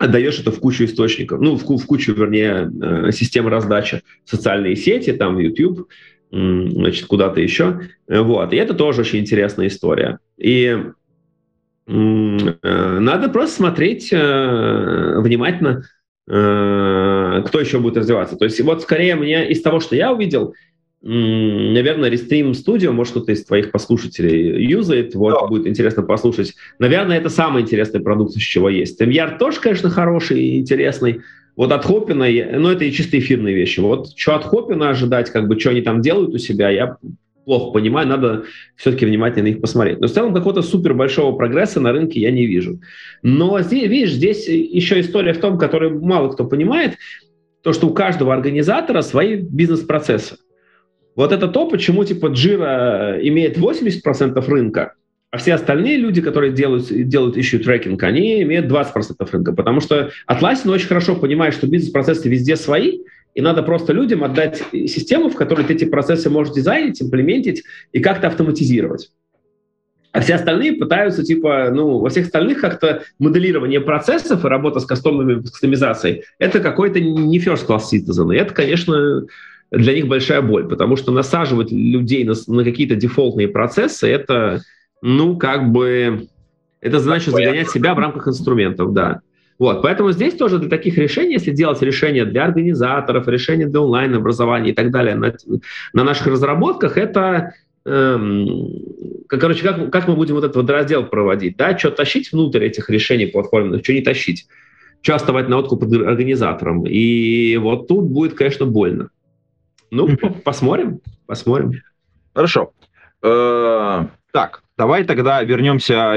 отдаешь это в кучу источников, ну, в, в кучу, вернее, э, систем раздачи, социальные сети, там, YouTube, значит, куда-то еще. Вот. И это тоже очень интересная история. И э, надо просто смотреть э, внимательно, кто еще будет развиваться. То есть вот скорее мне из того, что я увидел, Наверное, Restream Studio, может, кто-то из твоих послушателей юзает, вот, да. будет интересно послушать. Наверное, это самый интересный продукт, из чего есть. StreamYard тоже, конечно, хороший и интересный. Вот от Хопина, ну, это и чисто эфирные вещи. Вот что от Хопина ожидать, как бы, что они там делают у себя, я плохо понимаю, надо все-таки внимательно на них посмотреть. Но в целом какого-то супер большого прогресса на рынке я не вижу. Но здесь, видишь, здесь еще история в том, которую мало кто понимает, то, что у каждого организатора свои бизнес-процессы. Вот это то, почему типа Jira имеет 80% рынка, а все остальные люди, которые делают, делают issue трекинг, они имеют 20% рынка. Потому что Atlassian очень хорошо понимает, что бизнес-процессы везде свои, и надо просто людям отдать систему, в которой ты эти процессы можешь дизайнить, имплементить и как-то автоматизировать. А все остальные пытаются, типа, ну, во всех остальных как-то моделирование процессов и работа с кастомными кастомизацией, это какой-то не first class citizen. И это, конечно, для них большая боль, потому что насаживать людей на, на какие-то дефолтные процессы, это, ну, как бы, это значит загонять себя в рамках инструментов, да. Вот, поэтому здесь тоже для таких решений, если делать решения для организаторов, решения для онлайн-образования и так далее на, на наших разработках, это эм, короче, как, как мы будем вот этот водораздел проводить, да, что тащить внутрь этих решений платформенных, что не тащить, что оставать на откуп организаторам. И вот тут будет, конечно, больно. Ну, посмотрим, посмотрим. Хорошо. Э, так, давай тогда вернемся.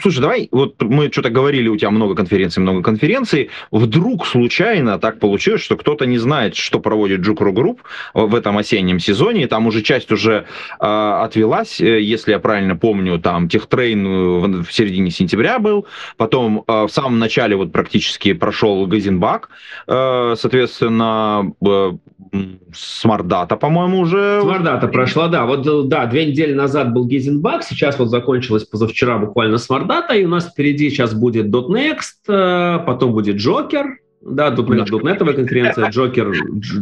Слушай, давай, вот мы что-то говорили, у тебя много конференций, много конференций. Вдруг случайно так получилось, что кто-то не знает, что проводит JUG Ru Group в этом осеннем сезоне. Там уже часть уже э, отвелась, э, если я правильно помню, там TechTrain в, в середине сентября был, потом э, в самом начале вот практически прошел Heisenbug, э, соответственно, э, SmartData, по-моему, уже... SmartData прошла, да. Вот, э, да, две недели назад был Heisenbug, сейчас вот закончилась позавчера буквально SmartData, и у нас впереди сейчас будет DotNext, э, потом будет Джокер, да, .NET, .NET конференция, Джокер,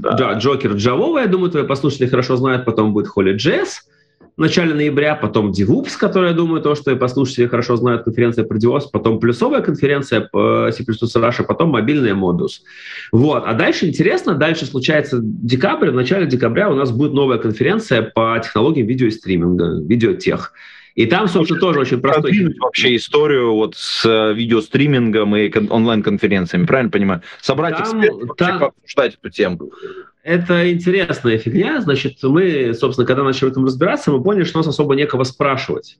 да, Джокер Джавова, я думаю, твои послушатели хорошо знают, потом будет Holy.js, в начале ноября, потом DevOps, который, я думаю, то, что и послушатели хорошо знают, конференция про DevOps, потом плюсовая конференция по C++ Russia, потом мобильная модус. Вот. А дальше интересно, дальше случается декабрь, в начале декабря у нас будет новая конференция по технологиям видеостриминга, видеотех. И там, собственно, тоже очень простой... вообще историю вот с э, видеостримингом и онлайн-конференциями, правильно понимаю? Собрать там, экспертов, там... обсуждать эту тему. Это интересная фигня. Значит, мы, собственно, когда начали в этом разбираться, мы поняли, что нас особо некого спрашивать.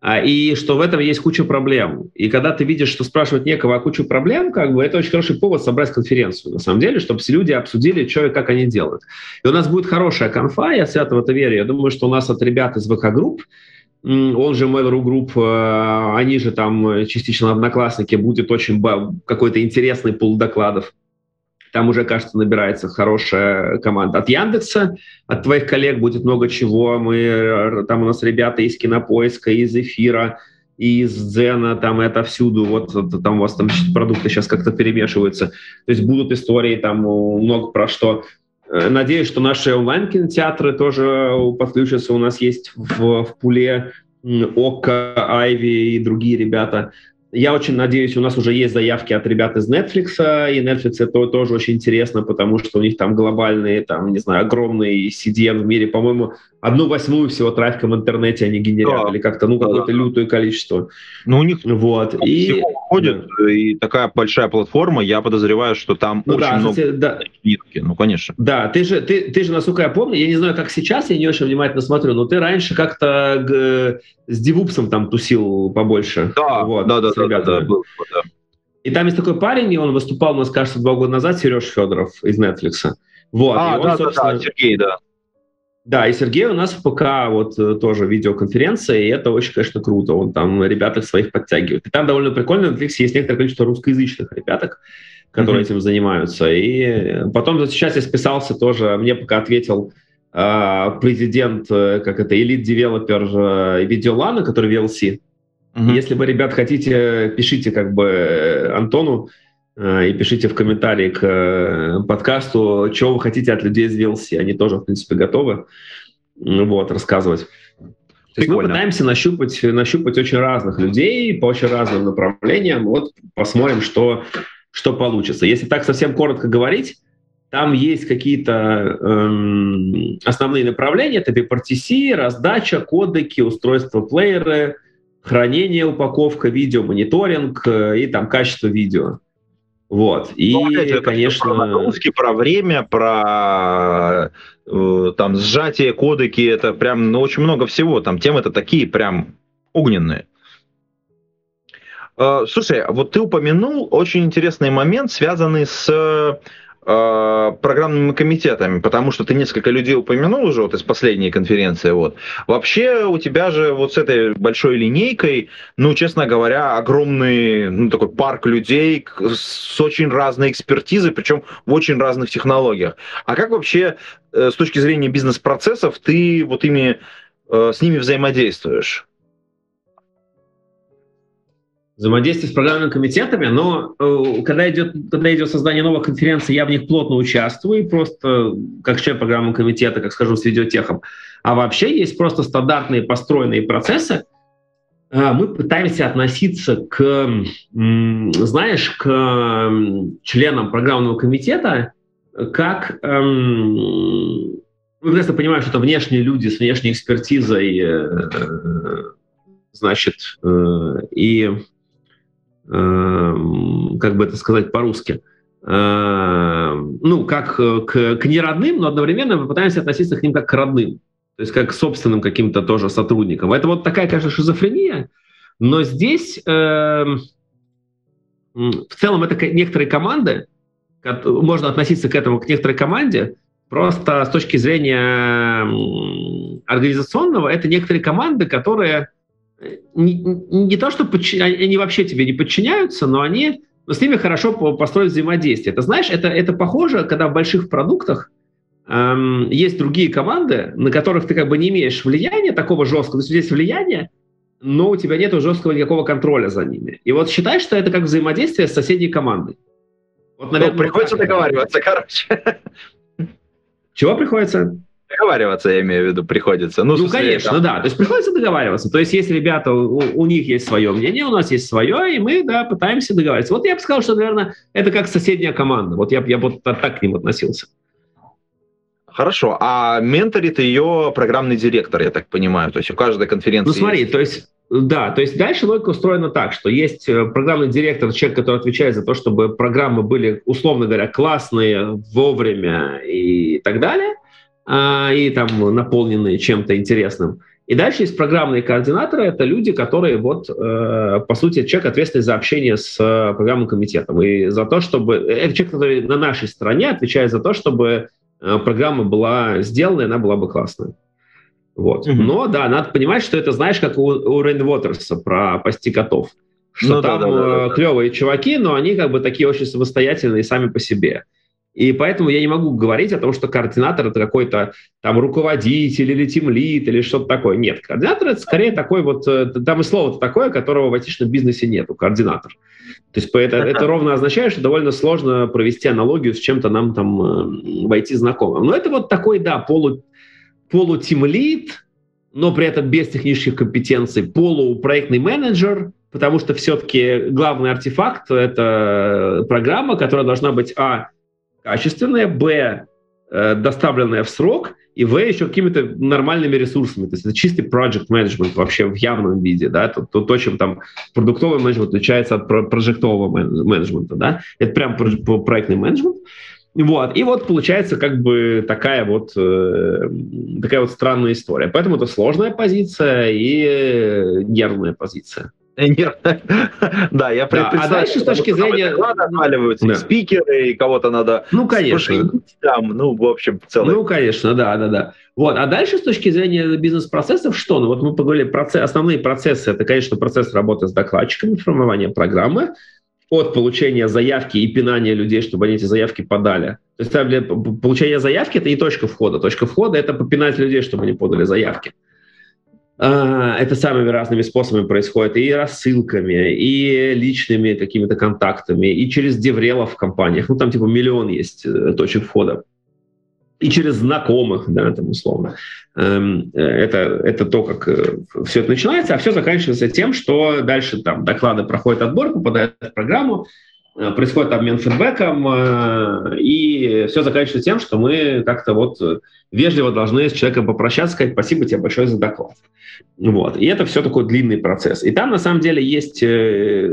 А, и что в этом есть куча проблем. И когда ты видишь, что спрашивать некого, а кучу проблем, как бы это очень хороший повод собрать конференцию, на самом деле, чтобы все люди обсудили, что и как они делают. И у нас будет хорошая конфа, я свято в это верю. Я думаю, что у нас от ребят из ВК-групп он же Mail.ru Group, э, они же там частично одноклассники, будет очень какой-то интересный пул докладов. Там уже, кажется, набирается хорошая команда. От Яндекса, от твоих коллег будет много чего. Мы, э, там у нас ребята из Кинопоиска, из Эфира, из Дзена, там это всюду. Вот там у вас там продукты сейчас как-то перемешиваются. То есть будут истории там много про что. Э, надеюсь, что наши онлайн-кинотеатры тоже подключатся. У нас есть в, в пуле Ока, Айви и другие ребята. Я очень надеюсь, у нас уже есть заявки от ребят из Netflix, и Netflix это тоже очень интересно, потому что у них там глобальные, там, не знаю, огромные CDN в мире, по-моему, одну восьмую всего трафика в интернете они генерят, да. как-то, ну, какое-то да, лютое количество. Ну, у них вот. и ходит, да. и такая большая платформа, я подозреваю, что там ну, очень да, много кстати, да. нитки, ну, конечно. Да, ты же, ты, ты же, насколько я помню, я не знаю, как сейчас, я не очень внимательно смотрю, но ты раньше как-то с Дивупсом там тусил побольше. Да, вот, да, да, да, да, да, был, да. И там есть такой парень, и он выступал у нас, кажется, два года назад, Сереж Федоров из Netflix. Вот, а, и он, да, да, да, Сергей, да. Да, и Сергей у нас в ПК вот э, тоже видеоконференция, и это очень, конечно, круто. Он там ребята своих подтягивает. И там довольно прикольно, в Netflix есть некоторое количество русскоязычных ребяток, которые mm-hmm. этим занимаются. И потом сейчас я списался тоже, мне пока ответил э, президент, э, как это, элит-девелопер э, Видеолана, который VLC. Mm-hmm. Если вы, ребят, хотите, пишите как бы э, Антону, Э, и пишите в комментарии к э, подкасту, что вы хотите от людей из VLC. Они тоже, в принципе, готовы вот, рассказывать. То есть мы пытаемся нащупать, нащупать очень разных людей по очень разным направлениям. Вот посмотрим, что, что получится. Если так совсем коротко говорить, там есть какие-то эм, основные направления. Это VPRTC, раздача, кодеки, устройство плееры, хранение, упаковка видео, мониторинг э, и там качество видео. Вот. И, ну, это, конечно... Про нагрузки, про время, про э, там сжатие кодеки, это прям ну, очень много всего. Там темы-то такие прям огненные. Э, слушай, а вот ты упомянул очень интересный момент, связанный с Э, программными комитетами, потому что ты несколько людей упомянул уже вот из последней конференции. Вот. Вообще у тебя же вот с этой большой линейкой, ну, честно говоря, огромный ну, такой парк людей с очень разной экспертизой, причем в очень разных технологиях. А как вообще э, с точки зрения бизнес-процессов ты вот ими, э, с ними взаимодействуешь? Взаимодействие с программными комитетами, но э, когда идет, когда идет создание новых конференций, я в них плотно участвую, просто как член программного комитета, как скажу, с видеотехом. А вообще есть просто стандартные построенные процессы. Э, мы пытаемся относиться к, знаешь, к членам программного комитета как эм, мы прекрасно понимаем, что это внешние люди с внешней экспертизой, э, значит, и как бы это сказать по-русски, эм, ну, как э, к, к неродным, но одновременно мы пытаемся относиться к ним как к родным, то есть как к собственным каким-то тоже сотрудникам. Это вот такая, конечно, шизофрения, но здесь э, в целом это некоторые команды, можно относиться к этому, к некоторой команде, просто с точки зрения организационного, это некоторые команды, которые не, не то, что подчи... они вообще тебе не подчиняются, но они но с ними хорошо построить взаимодействие. Это знаешь, это, это похоже, когда в больших продуктах эм, есть другие команды, на которых ты как бы не имеешь влияния такого жесткого, то есть есть влияние, но у тебя нет жесткого никакого контроля за ними. И вот считай, что это как взаимодействие с соседней командой. Вот, наверное, ну, приходится договариваться, короче. Чего приходится? Договариваться, я имею в виду, приходится. Ну, ну смысле, конечно, там... да. То есть приходится договариваться. То есть если ребята, у, у них есть свое мнение, у нас есть свое, и мы, да, пытаемся договариваться. Вот я бы сказал, что, наверное, это как соседняя команда. Вот я, я бы вот так к ним относился. Хорошо. А менторит ее программный директор, я так понимаю. То есть у каждой конференции... Ну смотри, есть... то есть да, то есть дальше логика устроена так, что есть э, программный директор, человек, который отвечает за то, чтобы программы были, условно говоря, классные, вовремя и так далее и там наполненные чем-то интересным. И дальше есть программные координаторы, это люди, которые вот, э, по сути, человек ответственный за общение с э, программным комитетом. И за то, чтобы... Это человек, который на нашей стороне отвечает за то, чтобы э, программа была сделана, и она была бы классная. Вот. Mm-hmm. Но, да, надо понимать, что это, знаешь, как у, у Рейнвотерса про пасти котов. Что ну, там да, да, да, да. клевые чуваки, но они как бы такие очень самостоятельные сами по себе. И поэтому я не могу говорить о том, что координатор это какой-то там руководитель или тимлит или что-то такое. Нет, координатор это скорее такой вот, э, там и слово такое, которого в айтишном бизнесе нету, координатор. То есть это, это ровно означает, что довольно сложно провести аналогию с чем-то нам там э, знакомым. Но это вот такой, да, полу, полутимлит, но при этом без технических компетенций, полупроектный менеджер, потому что все-таки главный артефакт — это программа, которая должна быть, а, качественная, б, э, доставленная в срок, и в еще какими-то нормальными ресурсами. То есть это чистый project management вообще в явном виде, да, то, то, то чем там продуктовый менеджмент отличается от прожектового менеджмента, да, это прям проектный менеджмент. Вот. И вот получается как бы такая вот, э, такая вот странная история. Поэтому это сложная позиция и нервная позиция. Да, я да, А дальше с точки зрения... Отваливаются да. спикеры, и кого-то надо... Ну, конечно. Там, ну, в общем, целый... Ну, конечно, да, да, да. Вот. А дальше с точки зрения бизнес-процессов что? Ну, вот мы поговорили, процесс, основные процессы, это, конечно, процесс работы с докладчиками, формирование программы, от получения заявки и пинания людей, чтобы они эти заявки подали. То есть получение заявки – это не точка входа. Точка входа – это попинать людей, чтобы они подали заявки. Это самыми разными способами происходит, и рассылками, и личными какими-то контактами, и через деврелов в компаниях. Ну, там типа миллион есть э, точек входа. И через знакомых, да, там условно. Эм, это, это то, как э, все это начинается, а все заканчивается тем, что дальше там доклады проходят отбор, попадают в программу, происходит обмен фидбэком, э, и все заканчивается тем, что мы как-то вот вежливо должны с человеком попрощаться, сказать спасибо тебе большое за доклад. Вот. И это все такой длинный процесс. И там на самом деле есть э,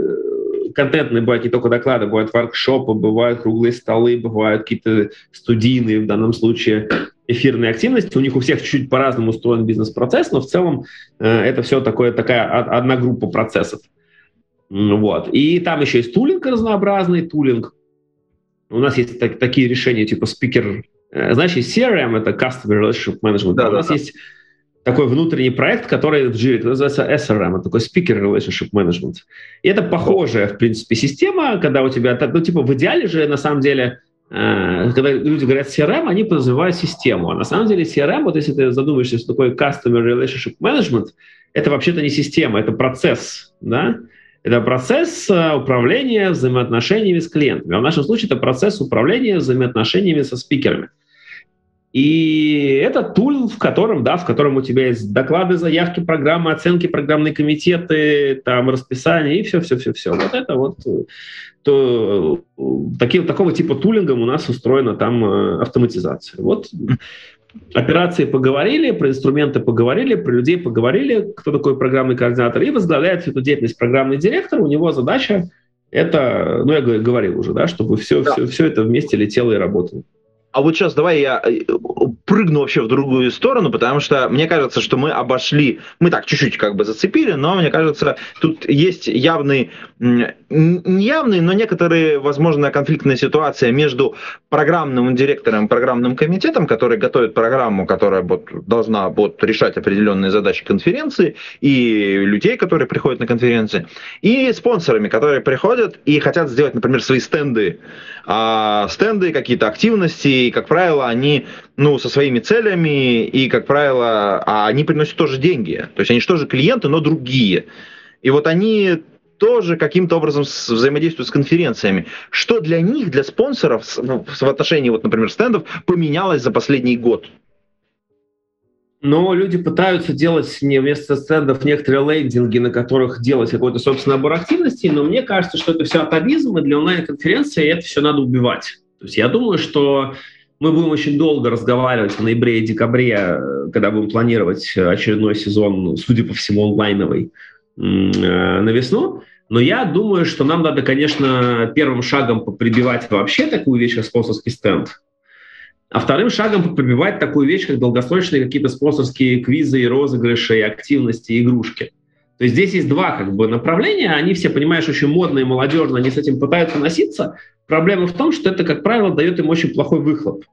контентные бывают не только доклады, бывают воркшопы, бывают круглые столы, бывают какие-то студийные, в данном случае, эфирные активности. У них у всех чуть-чуть по-разному устроен бизнес-процесс, но в целом это все такое, такая одна группа процессов. Вот. И там еще есть тулинг разнообразный, тулинг. У нас есть так, такие решения, типа спикер, э, знаешь, есть CRM, это Customer Relationship Management. Да, у да, нас да. есть такой внутренний проект, который в Jira называется SRM, это такой Speaker Relationship Management. И это похожая, в принципе, система, когда у тебя, ну, типа, в идеале же, на самом деле, э, когда люди говорят CRM, они подразумевают систему. А на самом деле CRM, вот если ты задумаешься, что такое Customer Relationship Management, это вообще-то не система, это процесс, да, это процесс э, управления взаимоотношениями с клиентами. А в нашем случае это процесс управления взаимоотношениями со спикерами. И это тул, в котором, да, в котором у тебя есть доклады, заявки, программы, оценки, программные комитеты, там расписание и все-все-все-все. Вот это вот э, то, э, таким, такого типа тулингом у нас устроена там автоматизация. Вот операции поговорили, про инструменты поговорили, про людей поговорили, кто такой программный координатор, и возглавляет всю эту деятельность программный директор. У него задача это, ну я говорил уже, да, чтобы все, да. все, все это вместе летело и работало. А вот сейчас давай я э, прыгну вообще в другую сторону, потому что мне кажется, что мы обошли, мы так чуть-чуть как бы зацепили, но мне кажется, тут есть явный, явный, но некоторые, возможно, конфликтная ситуация между программным директором, программным комитетом, который готовит программу, которая вот, должна вот, решать определенные задачи конференции, и людей, которые приходят на конференции, и спонсорами, которые приходят и хотят сделать, например, свои стенды, а стенды, какие-то активности, и, как правило, они, ну, со своими целями, и, как правило, а они приносят тоже деньги. То есть они же тоже клиенты, но другие. И вот они тоже каким-то образом взаимодействуют с конференциями. Что для них, для спонсоров в отношении, вот, например, стендов поменялось за последний год? Но люди пытаются делать не вместо стендов некоторые лендинги, на которых делать какой-то собственный набор активностей, но мне кажется, что это все атовизм, и для онлайн-конференции это все надо убивать. То есть я думаю, что мы будем очень долго разговаривать в ноябре и декабре, когда будем планировать очередной сезон, судя по всему, онлайновый э, на весну. Но я думаю, что нам надо, конечно, первым шагом поприбивать вообще такую вещь, как спонсорский стенд. А вторым шагом поприбивать такую вещь, как долгосрочные какие-то спонсорские квизы и розыгрыши, и активности, и игрушки. То есть здесь есть два как бы направления, они все, понимаешь, очень модные, молодежные, они с этим пытаются носиться. Проблема в том, что это, как правило, дает им очень плохой выхлоп.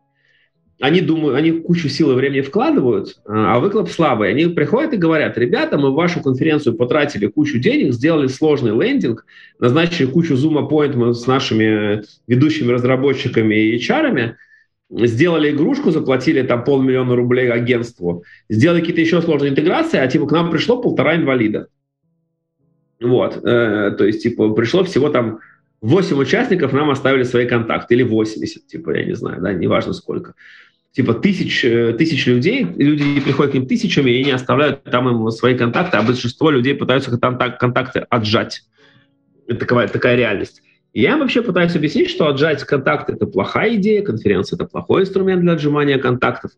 Они думают, они кучу сил и времени вкладывают, а выхлоп слабый. Они приходят и говорят, ребята, мы в вашу конференцию потратили кучу денег, сделали сложный лендинг, назначили кучу зум-аппоинтментов с нашими ведущими разработчиками и HR, сделали игрушку, заплатили там полмиллиона рублей агентству, сделали какие-то еще сложные интеграции, а типа к нам пришло полтора инвалида. Вот, э, то есть, типа, пришло всего там 8 участников, нам оставили свои контакты, или 80, типа, я не знаю, да, неважно сколько. Типа тысяч, э, тысяч людей, люди приходят к ним тысячами и не оставляют там им свои контакты, а большинство людей пытаются контакты отжать. Это такая, такая реальность. Я вообще пытаюсь объяснить, что отжать контакты – это плохая идея, конференция – это плохой инструмент для отжимания контактов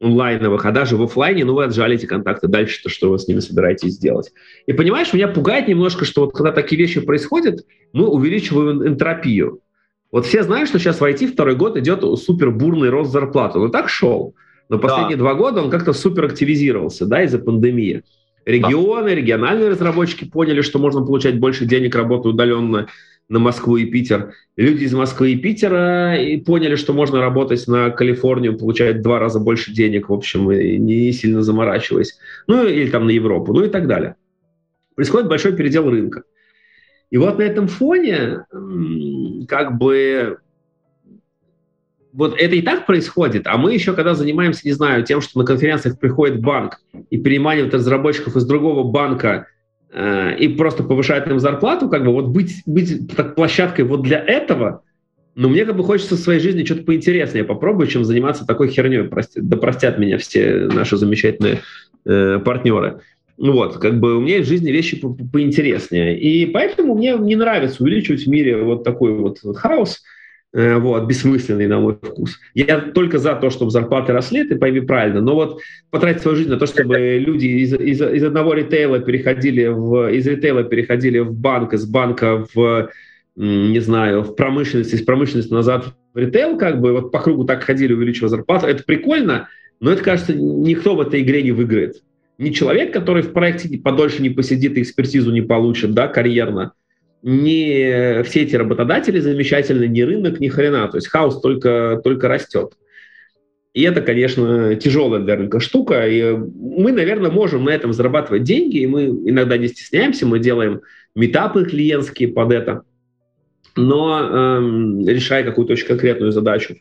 онлайновых, а даже в офлайне, ну, вы отжали эти контакты, дальше-то что вы с ними собираетесь сделать? И понимаешь, меня пугает немножко, что вот когда такие вещи происходят, мы увеличиваем энтропию. Вот все знают, что сейчас в IT второй год идет супер бурный рост зарплаты. Ну так шел. Но последние да. два года он как-то супер активизировался, да, из-за пандемии. Регионы, да. региональные разработчики поняли, что можно получать больше денег, работая удаленно на Москву и Питер. Люди из Москвы и Питера и поняли, что можно работать на Калифорнию, получать два раза больше денег, в общем, и не сильно заморачиваясь. Ну, или там на Европу, ну и так далее. Происходит большой передел рынка. И вот на этом фоне как бы вот это и так происходит, а мы еще когда занимаемся, не знаю, тем, что на конференциях приходит банк и переманивает разработчиков из другого банка э, и просто повышает им зарплату, как бы вот быть, быть так площадкой вот для этого, но мне как бы хочется в своей жизни что-то поинтереснее попробовать, чем заниматься такой херней. Прости, да простят меня все наши замечательные э, партнеры. Вот, как бы у меня в жизни вещи по поинтереснее. И поэтому мне не нравится увеличивать в мире вот такой вот, вот хаос, э, вот, бессмысленный на мой вкус. Я только за то, чтобы зарплаты росли, ты пойми правильно, но вот потратить свою жизнь на то, чтобы люди из, из, из одного ритейла переходили в, из ритейла переходили в банк, из банка в, не знаю, в промышленность, из промышленности назад в ритейл, как бы вот по кругу так ходили, увеличивая зарплату, это прикольно, но это, кажется, никто в этой игре не выиграет не человек, который в проекте подольше не посидит и экспертизу не получит, да, карьерно, не все эти работодатели замечательные, ни рынок, ни хрена. То есть хаос только, только растет. И это, конечно, тяжелая для рынка штука. И мы, наверное, можем на этом зарабатывать деньги, и мы иногда не стесняемся, мы делаем метапы клиентские под это, но эм, решая какую-то очень конкретную задачу.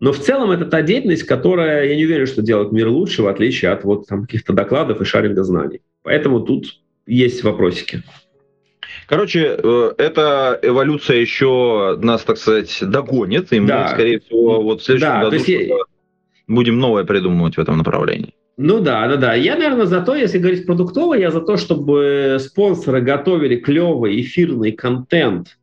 Но в целом это та деятельность, которая, я не уверен, что делает мир лучше, в отличие от вот там каких-то докладов и шаринга знаний. Поэтому тут есть вопросики. Короче, э, эта эволюция еще нас, так сказать, догонит, и да. мы, скорее всего, вот в следующем да, году есть... будем новое придумывать в этом направлении. Ну да, да, да. Я, наверное, за то, если говорить продуктово, я за то, чтобы спонсоры готовили клевый эфирный контент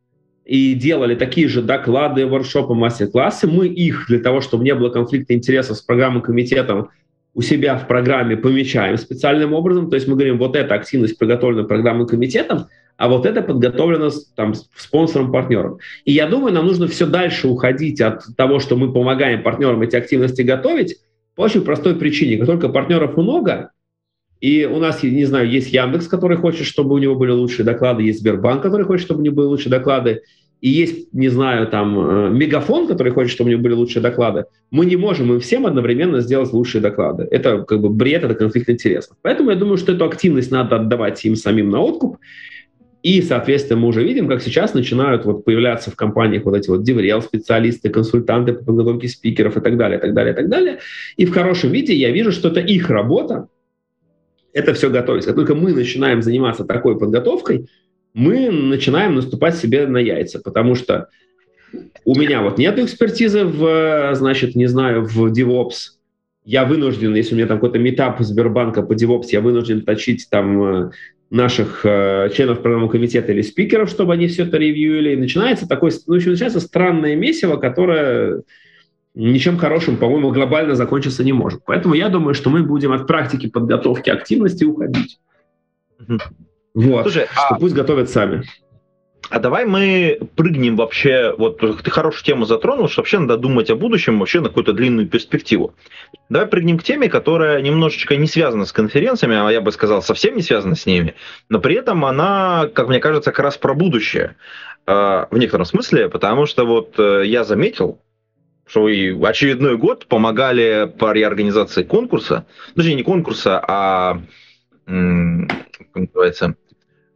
и делали такие же доклады, воркшопы, мастер-классы. Мы их для того, чтобы не было конфликта интересов с программным комитетом, у себя в программе помечаем специальным образом. То есть мы говорим, вот эта активность подготовлена программным комитетом, а вот это подготовлено там, спонсором, партнером. И я думаю, нам нужно все дальше уходить от того, что мы помогаем партнерам эти активности готовить, по очень простой причине. Как только партнеров много, и у нас, не знаю, есть Яндекс, который хочет, чтобы у него были лучшие доклады, есть Сбербанк, который хочет, чтобы у него были лучшие доклады, и есть, не знаю, там, э, Мегафон, который хочет, чтобы у него были лучшие доклады. Мы не можем им всем одновременно сделать лучшие доклады. Это как бы бред, это конфликт интересов. Поэтому я думаю, что эту активность надо отдавать им самим на откуп. И, соответственно, мы уже видим, как сейчас начинают вот появляться в компаниях вот эти вот DevRel специалисты, консультанты по подготовке спикеров и так далее, и так далее, и так далее. И в хорошем виде я вижу, что это их работа, это все готовится. Как только мы начинаем заниматься такой подготовкой, мы начинаем наступать себе на яйца, потому что у меня вот нет экспертизы в, значит, не знаю, в DevOps. Я вынужден, если у меня там какой-то метап Сбербанка по DevOps, я вынужден точить там э, наших э, членов программного комитета или спикеров, чтобы они все это ревьюили. И начинается такое, ну, начинается странное месиво, которое ничем хорошим, по-моему, глобально закончиться не может. Поэтому я думаю, что мы будем от практики подготовки активности уходить. Угу. Вот, Слушай, а... пусть готовят сами. А давай мы прыгнем вообще, вот ты хорошую тему затронул, что вообще надо думать о будущем, вообще на какую-то длинную перспективу. Давай прыгнем к теме, которая немножечко не связана с конференциями, а я бы сказал, совсем не связана с ними, но при этом она, как мне кажется, как раз про будущее э, в некотором смысле, потому что вот э, я заметил, что вы очередной год помогали по реорганизации конкурса, даже не конкурса, а как называется,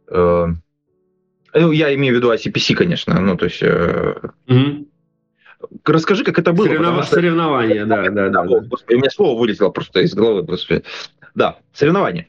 э, ну, я имею в виду ICPC, конечно, ну то есть. Э, угу. Расскажи, как это было. Соревнов... Что... Соревнования, да, да, да. да, да. Господи, у меня слово вылетело просто из головы. Господи. Да, соревнования.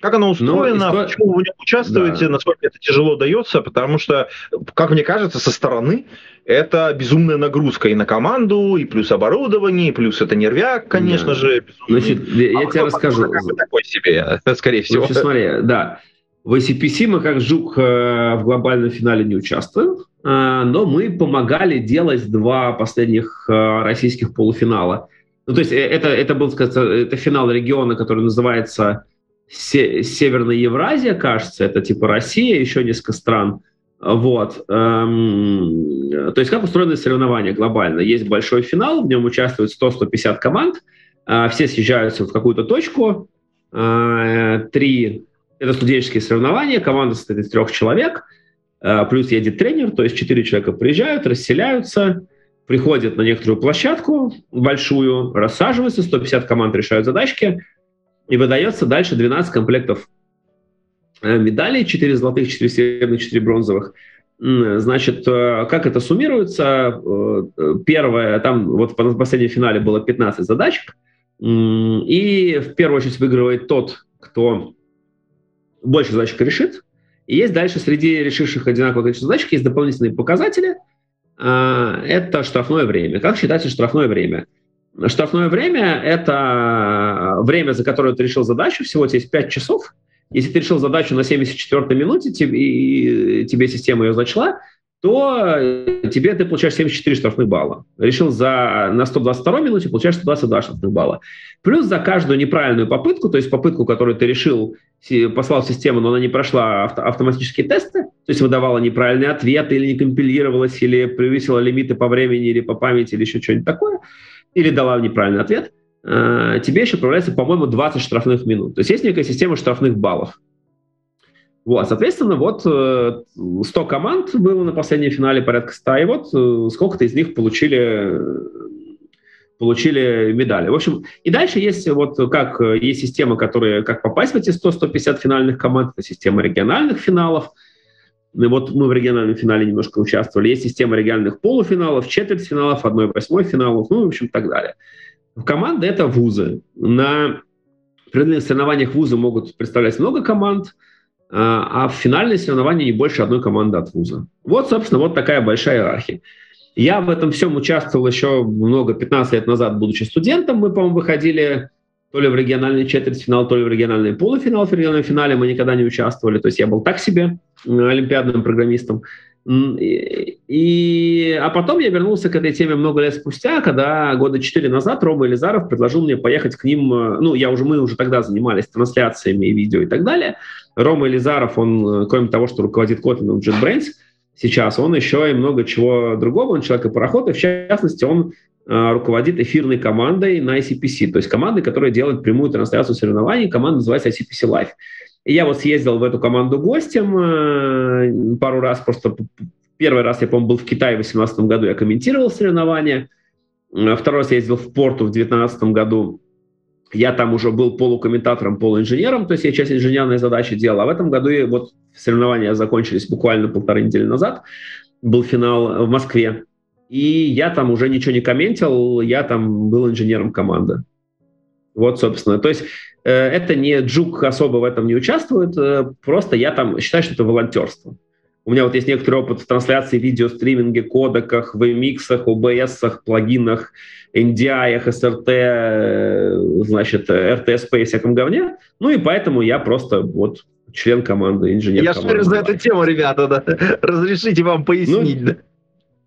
Как оно устроено, Но почему вы в нем участвуете, да. насколько это тяжело дается, потому что, как мне кажется, со стороны это безумная нагрузка и на команду, и плюс оборудование, и плюс это нервяк, конечно да. же. Значит, я, а тебе расскажу. Такой себе, скорее всего. Значит, смотри, да. В ACPC мы как Жук э, в глобальном финале не участвуем, э, но мы помогали делать два последних э, российских полуфинала. Ну, то есть это, это был, сказать, это финал региона, который называется Северная Евразия, кажется, это типа Россия, еще несколько стран. Вот. Эм, то есть как устроены соревнования глобально? Есть большой финал, в нем участвуют 100-150 команд, э, все съезжаются в какую-то точку, э, три это студенческие соревнования, команда состоит из трех человек, э, плюс едет тренер, то есть четыре человека приезжают, расселяются, приходят на некоторую площадку большую, рассаживаются, 150 команд решают задачки, и выдается дальше 12 комплектов э, медалей, 4 золотых, 4 серебряных, 4 бронзовых. Значит, э, как это суммируется? Э, первое, там вот в последнем финале было 15 задачек, и в первую очередь выигрывает тот, кто больше задачек решит. И есть дальше среди решивших одинаковое количество задачек есть дополнительные показатели. Это штрафное время. Как считается штрафное время? Штрафное время – это время, за которое ты решил задачу, всего у тебя есть 5 часов. Если ты решил задачу на 74-й минуте, и тебе система ее зачла, то тебе ты получаешь 74 штрафных балла. Решил за, на 122 минуте, получаешь 122 штрафных балла. Плюс за каждую неправильную попытку, то есть попытку, которую ты решил, послал в систему, но она не прошла авто, автоматические тесты, то есть выдавала неправильный ответ, или не компилировалась, или превысила лимиты по времени, или по памяти, или еще что-нибудь такое – или дала неправильный ответ, э, тебе еще отправляется, по-моему, 20 штрафных минут. То есть есть некая система штрафных баллов. Вот, соответственно, вот 100 э, команд было на последнем финале, порядка 100, и вот э, сколько-то из них получили, получили медали. В общем, и дальше есть вот как есть система, которая, как попасть в эти 100-150 финальных команд, это система региональных финалов – ну, вот мы в региональном финале немножко участвовали. Есть система региональных полуфиналов, четвертьфиналов, 1-8 финалов, ну, в общем, так далее. Команды — это вузы. На определенных соревнованиях вузы могут представлять много команд, а, а в финальные соревнования не больше одной команды от вуза. Вот, собственно, вот такая большая иерархия. Я в этом всем участвовал еще много, 15 лет назад, будучи студентом. Мы, по-моему, выходили то ли в региональный четвертьфинал, то ли в региональный полуфинал. В региональном финале мы никогда не участвовали. То есть я был так себе олимпиадным программистом. И, а потом я вернулся к этой теме много лет спустя, когда года четыре назад Рома Елизаров предложил мне поехать к ним, ну, я уже, мы уже тогда занимались трансляциями и видео и так далее. Рома Елизаров, он, кроме того, что руководит Kotlin JetBrains, сейчас он еще и много чего другого, он человек и пароход, и в частности он э, руководит эфирной командой на ICPC, то есть командой, которая делает прямую трансляцию соревнований, команда называется ICPC Live. И я вот съездил в эту команду гостем э, пару раз, просто первый раз, я, по-моему, был в Китае в 2018 году, я комментировал соревнования. Э, второй раз я ездил в Порту в 2019 году, я там уже был полукомментатором, полуинженером, то есть я часть инженерной задачи делал. А в этом году вот соревнования закончились буквально полторы недели назад. Был финал в Москве. И я там уже ничего не комментил, я там был инженером команды. Вот, собственно. То есть э, это не Джук особо в этом не участвует, э, просто я там считаю, что это волонтерство. У меня вот есть некоторый опыт в трансляции, видео, стриминге, кодеках, VMix, OBS, плагинах, NDI, SRT, э, значит, RTSP и всяком говне. Ну и поэтому я просто вот член команды, инженер Я команды. Я за эту тему, ребята, да. Разрешите вам пояснить, ну, да.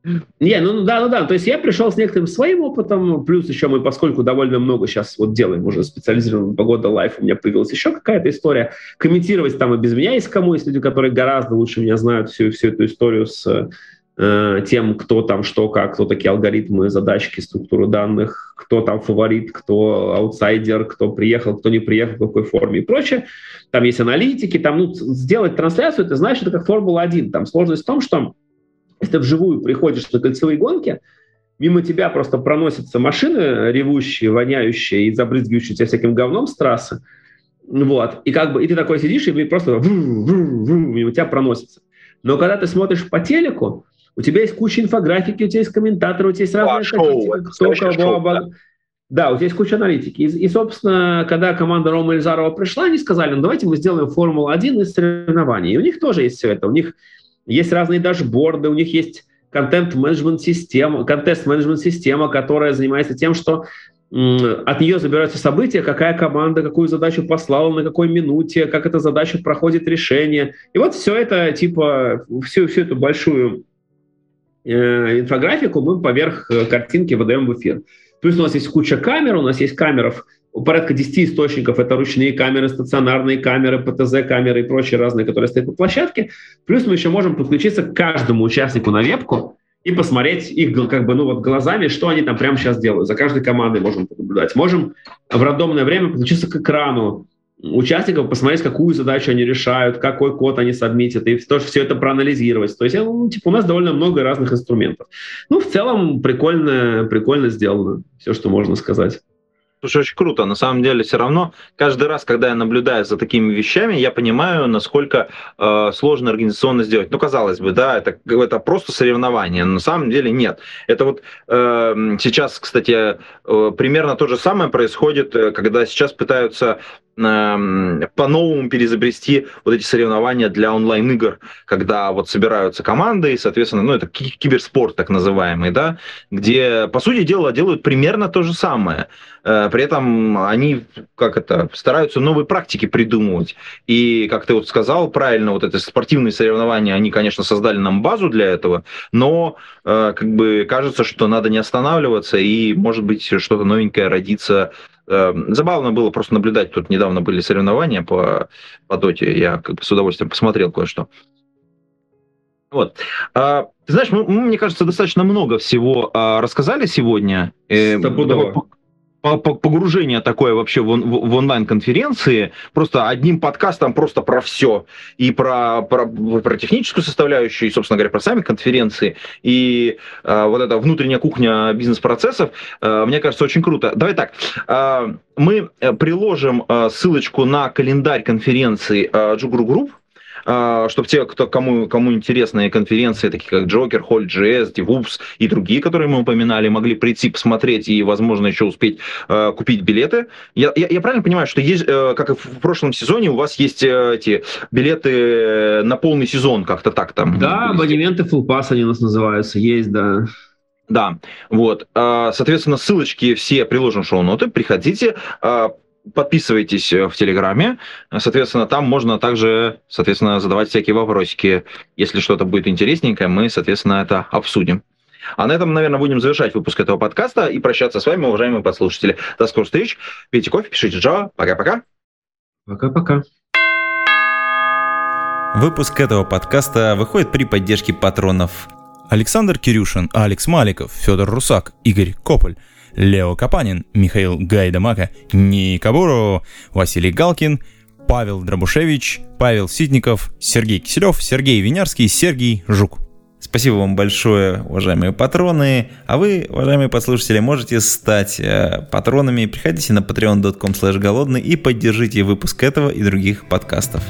Не, ну да, ну да. То есть я пришел с некоторым своим опытом, плюс еще мы, поскольку довольно много сейчас вот делаем уже специализированную погода лайф, у меня появилась еще какая-то история. Комментировать там и без меня есть кому, есть люди, которые гораздо лучше меня знают всю, всю эту историю с э, тем, кто там что, как, кто такие алгоритмы, задачки, структуру данных, кто там фаворит, кто аутсайдер, кто приехал, кто не приехал, в какой форме и прочее. Там есть аналитики, там ну, сделать трансляцию, ты знаешь, это как Формула-1. Там сложность в том, что если ты вживую приходишь на кольцевые гонки, мимо тебя просто проносятся машины ревущие, воняющие и забрызгивающие тебя всяким говном с трассы. Вот. И как бы и ты такой сидишь, и просто мимо тебя проносится. Но когда ты смотришь по телеку, у тебя есть куча инфографики, у тебя есть комментаторы, у тебя есть разные а, шоу, кто кого обог... Да, вот есть куча аналитики. И, и собственно, когда команда Рома Эльзарова пришла, они сказали, ну давайте мы сделаем Формулу-1 из соревнований. И у них тоже есть все это. У них есть разные дашборды, у них есть контент-менеджмент-система, контест-менеджмент-система, которая занимается тем, что от нее забираются события, какая команда какую задачу послала, на какой минуте, как эта задача проходит решение. И вот все это, типа, всю, всю эту большую э, инфографику мы поверх э, картинки выдаем в эфир. Плюс у нас есть куча камер, у нас есть камеров, порядка 10 источников, это ручные камеры, стационарные камеры, ПТЗ-камеры и прочие разные, которые стоят по площадке. Плюс мы еще можем подключиться к каждому участнику на вебку, и посмотреть их как бы, ну вот глазами, что они там прямо сейчас делают. За каждой командой можем наблюдать. Можем в рандомное время подключиться к экрану участников, посмотреть, какую задачу они решают, какой код они сабмитят, и тоже все это проанализировать. То есть, ну, типа, у нас довольно много разных инструментов. Ну, в целом, прикольно, прикольно сделано, все, что можно сказать. Слушай, очень круто. На самом деле, все равно каждый раз, когда я наблюдаю за такими вещами, я понимаю, насколько э, сложно организационно сделать. Ну, казалось бы, да, это, это просто соревнование. Но на самом деле нет. Это вот э, сейчас, кстати, э, примерно то же самое происходит, э, когда сейчас пытаются по-новому перезабрести вот эти соревнования для онлайн-игр, когда вот собираются команды, и, соответственно, ну, это киберспорт так называемый, да, где, по сути дела, делают примерно то же самое. Э, при этом они, как это, стараются новые практики придумывать. И, как ты вот сказал правильно, вот эти спортивные соревнования, они, конечно, создали нам базу для этого, но э, как бы кажется, что надо не останавливаться, и, может быть, что-то новенькое родится забавно было просто наблюдать. Тут недавно были соревнования по, по доте. Я как бы с удовольствием посмотрел кое-что. Вот. А, ты знаешь, мы, мне кажется, достаточно много всего а, рассказали сегодня. Э, Стопудово погружение такое вообще в, онлайн-конференции, просто одним подкастом просто про все, и про, про, про техническую составляющую, и, собственно говоря, про сами конференции, и э, вот эта внутренняя кухня бизнес-процессов, э, мне кажется, очень круто. Давай так, э, мы приложим э, ссылочку на календарь конференции э, JUG Ru Group, чтобы те, кто, кому, кому интересны конференции, такие как Joker, HolyJS, DevOops и другие, которые мы упоминали, могли прийти посмотреть и, возможно, еще успеть э, купить билеты. Я, я, я правильно понимаю, что есть, э, как и в прошлом сезоне, у вас есть э, эти билеты на полный сезон, как-то так там? Да, абонементы Full Pass они у нас называются, есть, да. Да, вот. Соответственно, ссылочки все приложим в шоу-ноты. Приходите, подписывайтесь э, в Телеграме. Соответственно, там можно также, соответственно, задавать всякие вопросики. Если что-то будет интересненькое, мы, соответственно, это обсудим. А на этом, наверное, будем завершать выпуск этого подкаста и прощаться с вами, уважаемые подслушатели. До скорых встреч. Пейте кофе, пишите Java. Пока-пока. Пока-пока. Выпуск этого подкаста выходит при поддержке патронов. Александр Кирюшин, Алекс Маликов, Федор Русак, Игорь Кополь – Лео Капанин, Михаил Гайдамака, Никабуру, Василий Галкин, Павел Дробушевич, Павел Ситников, Сергей Киселев, Сергей Винярский, Сергей Жук. Спасибо вам большое, уважаемые патроны. А вы, уважаемые послушатели, можете стать э, патронами. Приходите на patreon.com голодный и поддержите выпуск этого и других подкастов.